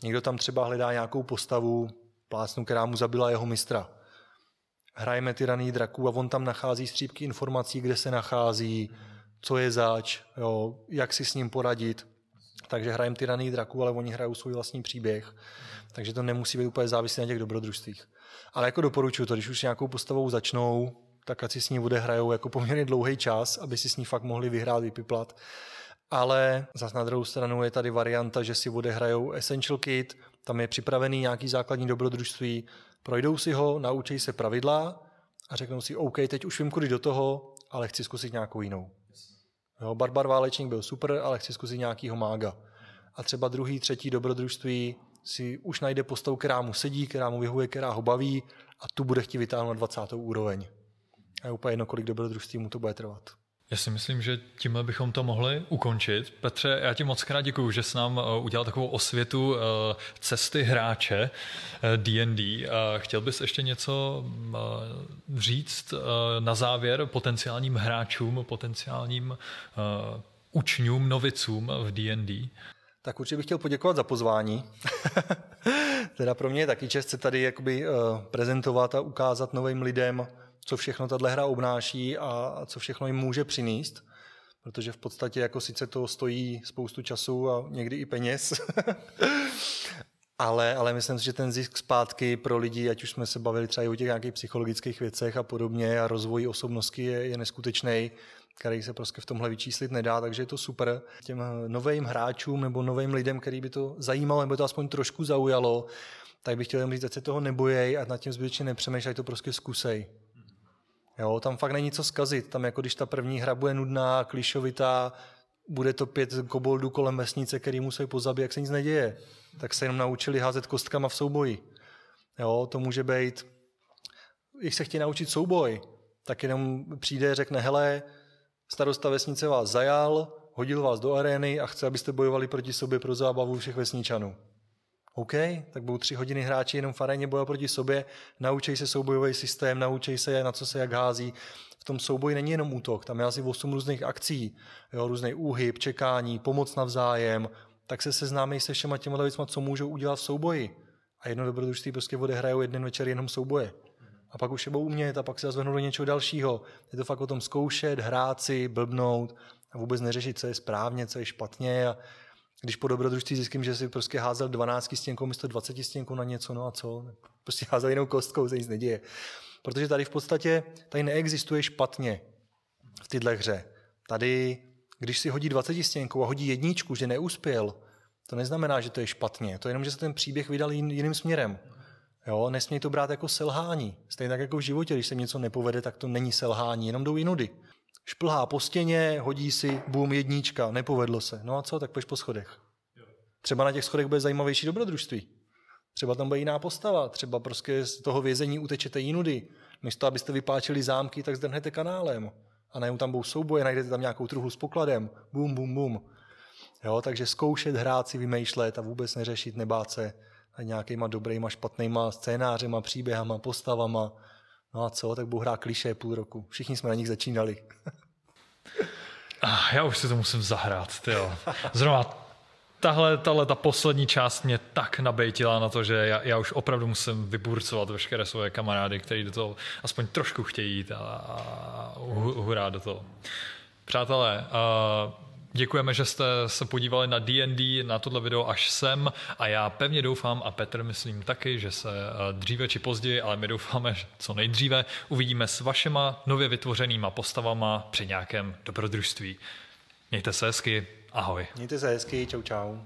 Někdo tam třeba hledá nějakou postavu, plásnu, která mu zabila jeho mistra hrajeme tyraný draků a on tam nachází střípky informací, kde se nachází, co je zač, jo, jak si s ním poradit. Takže hrajeme tyraný draků, ale oni hrajou svůj vlastní příběh. Takže to nemusí být úplně závislé na těch dobrodružstvích. Ale jako doporučuji to, když už nějakou postavou začnou, tak ať si s ní odehrajou jako poměrně dlouhý čas, aby si s ní fakt mohli vyhrát, vypiplat. Ale zase na druhou stranu je tady varianta, že si odehrajou Essential Kit, tam je připravený nějaký základní dobrodružství, projdou si ho, naučí se pravidla a řeknou si, OK, teď už vím, kudy do toho, ale chci zkusit nějakou jinou. Jo, barbar válečník byl super, ale chci zkusit nějakýho mága. A třeba druhý, třetí dobrodružství si už najde postavu, která mu sedí, která mu vyhovuje, která ho baví a tu bude chtít vytáhnout na 20. úroveň. A je úplně jedno, kolik dobrodružství mu to bude trvat. Já si myslím, že tímhle bychom to mohli ukončit. Petře, já ti moc krát děkuju, že jsi nám eh, udělal takovou osvětu eh, cesty hráče D&D. Eh, chtěl bys ještě něco říct na závěr potenciálním hráčům, potenciálním učňům, novicům v D&D? Tak určitě bych chtěl poděkovat za pozvání. teda pro mě je taky čest se tady jakoby prezentovat a ukázat novým lidem, co všechno tahle hra obnáší a co všechno jim může přinést, protože v podstatě jako sice to stojí spoustu času a někdy i peněz, ale, ale myslím si, že ten zisk zpátky pro lidi, ať už jsme se bavili třeba i o těch nějakých psychologických věcech a podobně a rozvoji osobnosti je, je neskutečný který se prostě v tomhle vyčíslit nedá, takže je to super. Těm novým hráčům nebo novým lidem, který by to zajímalo, nebo to aspoň trošku zaujalo, tak bych chtěl jen říct, že se toho nebojej a nad tím zbytečně nepřemýšlej, to prostě zkusej. Jo, tam fakt není co zkazit. Tam jako když ta první hra bude nudná, klišovitá, bude to pět koboldů kolem vesnice, který musí pozabít, jak se nic neděje. Tak se jenom naučili házet kostkama v souboji. Jo, to může být, když se chtějí naučit souboj, tak jenom přijde, řekne, hele, starosta vesnice vás zajal, hodil vás do arény a chce, abyste bojovali proti sobě pro zábavu všech vesničanů. OK, tak budou tři hodiny hráči jenom v aréně bojovat proti sobě, naučí se soubojový systém, naučí se, na co se jak hází. V tom souboji není jenom útok, tam je asi 8 různých akcí, jo, různý úhyb, čekání, pomoc navzájem, tak se seznámí se všema těma věcma, co můžou udělat v souboji. A jedno dobrodružství prostě odehrajou jeden večer jenom souboje. A pak už je budou umět a pak se zvednou do něčeho dalšího. Je to fakt o tom zkoušet, hrát si, blbnout a vůbec neřešit, co je správně, co je špatně. A když po dobrodružství zjistím, že si prostě házel 12 stěnkou místo 20 stěnkou na něco, no a co? Prostě házel jinou kostkou, se nic neděje. Protože tady v podstatě tady neexistuje špatně v této hře. Tady, když si hodí 20 stěnkou a hodí jedničku, že neuspěl, to neznamená, že to je špatně. To je jenom, že se ten příběh vydal jiným směrem. Jo, nesmí to brát jako selhání. Stejně tak jako v životě, když se něco nepovede, tak to není selhání, jenom jdou jinudy. Šplhá po stěně, hodí si, boom, jednička, nepovedlo se. No a co, tak půjdeš po schodech. Třeba na těch schodech bude zajímavější dobrodružství. Třeba tam bude jiná postava, třeba prostě z toho vězení utečete jinudy. Místo, abyste vypáčili zámky, tak zdrhnete kanálem. A najednou tam budou souboje, najdete tam nějakou truhlu s pokladem. Bum, bum, bum. Jo, takže zkoušet, hrát si, vymýšlet a vůbec neřešit, nebát se nějakýma dobrýma, špatnýma scénářema, příběhama, postavama. No a co, tak budu hrát kliše půl roku. Všichni jsme na nich začínali. ah, já už si to musím zahrát, tyjo. Zrovna tahle, tahle ta poslední část mě tak nabejtila na to, že já, já už opravdu musím vyburcovat veškeré svoje kamarády, kteří do toho aspoň trošku chtějí jít a, a hurá do toho. Přátelé, uh, Děkujeme, že jste se podívali na D&D, na tohle video až sem a já pevně doufám a Petr myslím taky, že se eh, dříve či později, ale my doufáme, že co nejdříve uvidíme s vašima nově vytvořenýma postavama při nějakém dobrodružství. Mějte se hezky, ahoj. Mějte se hezky, čau čau.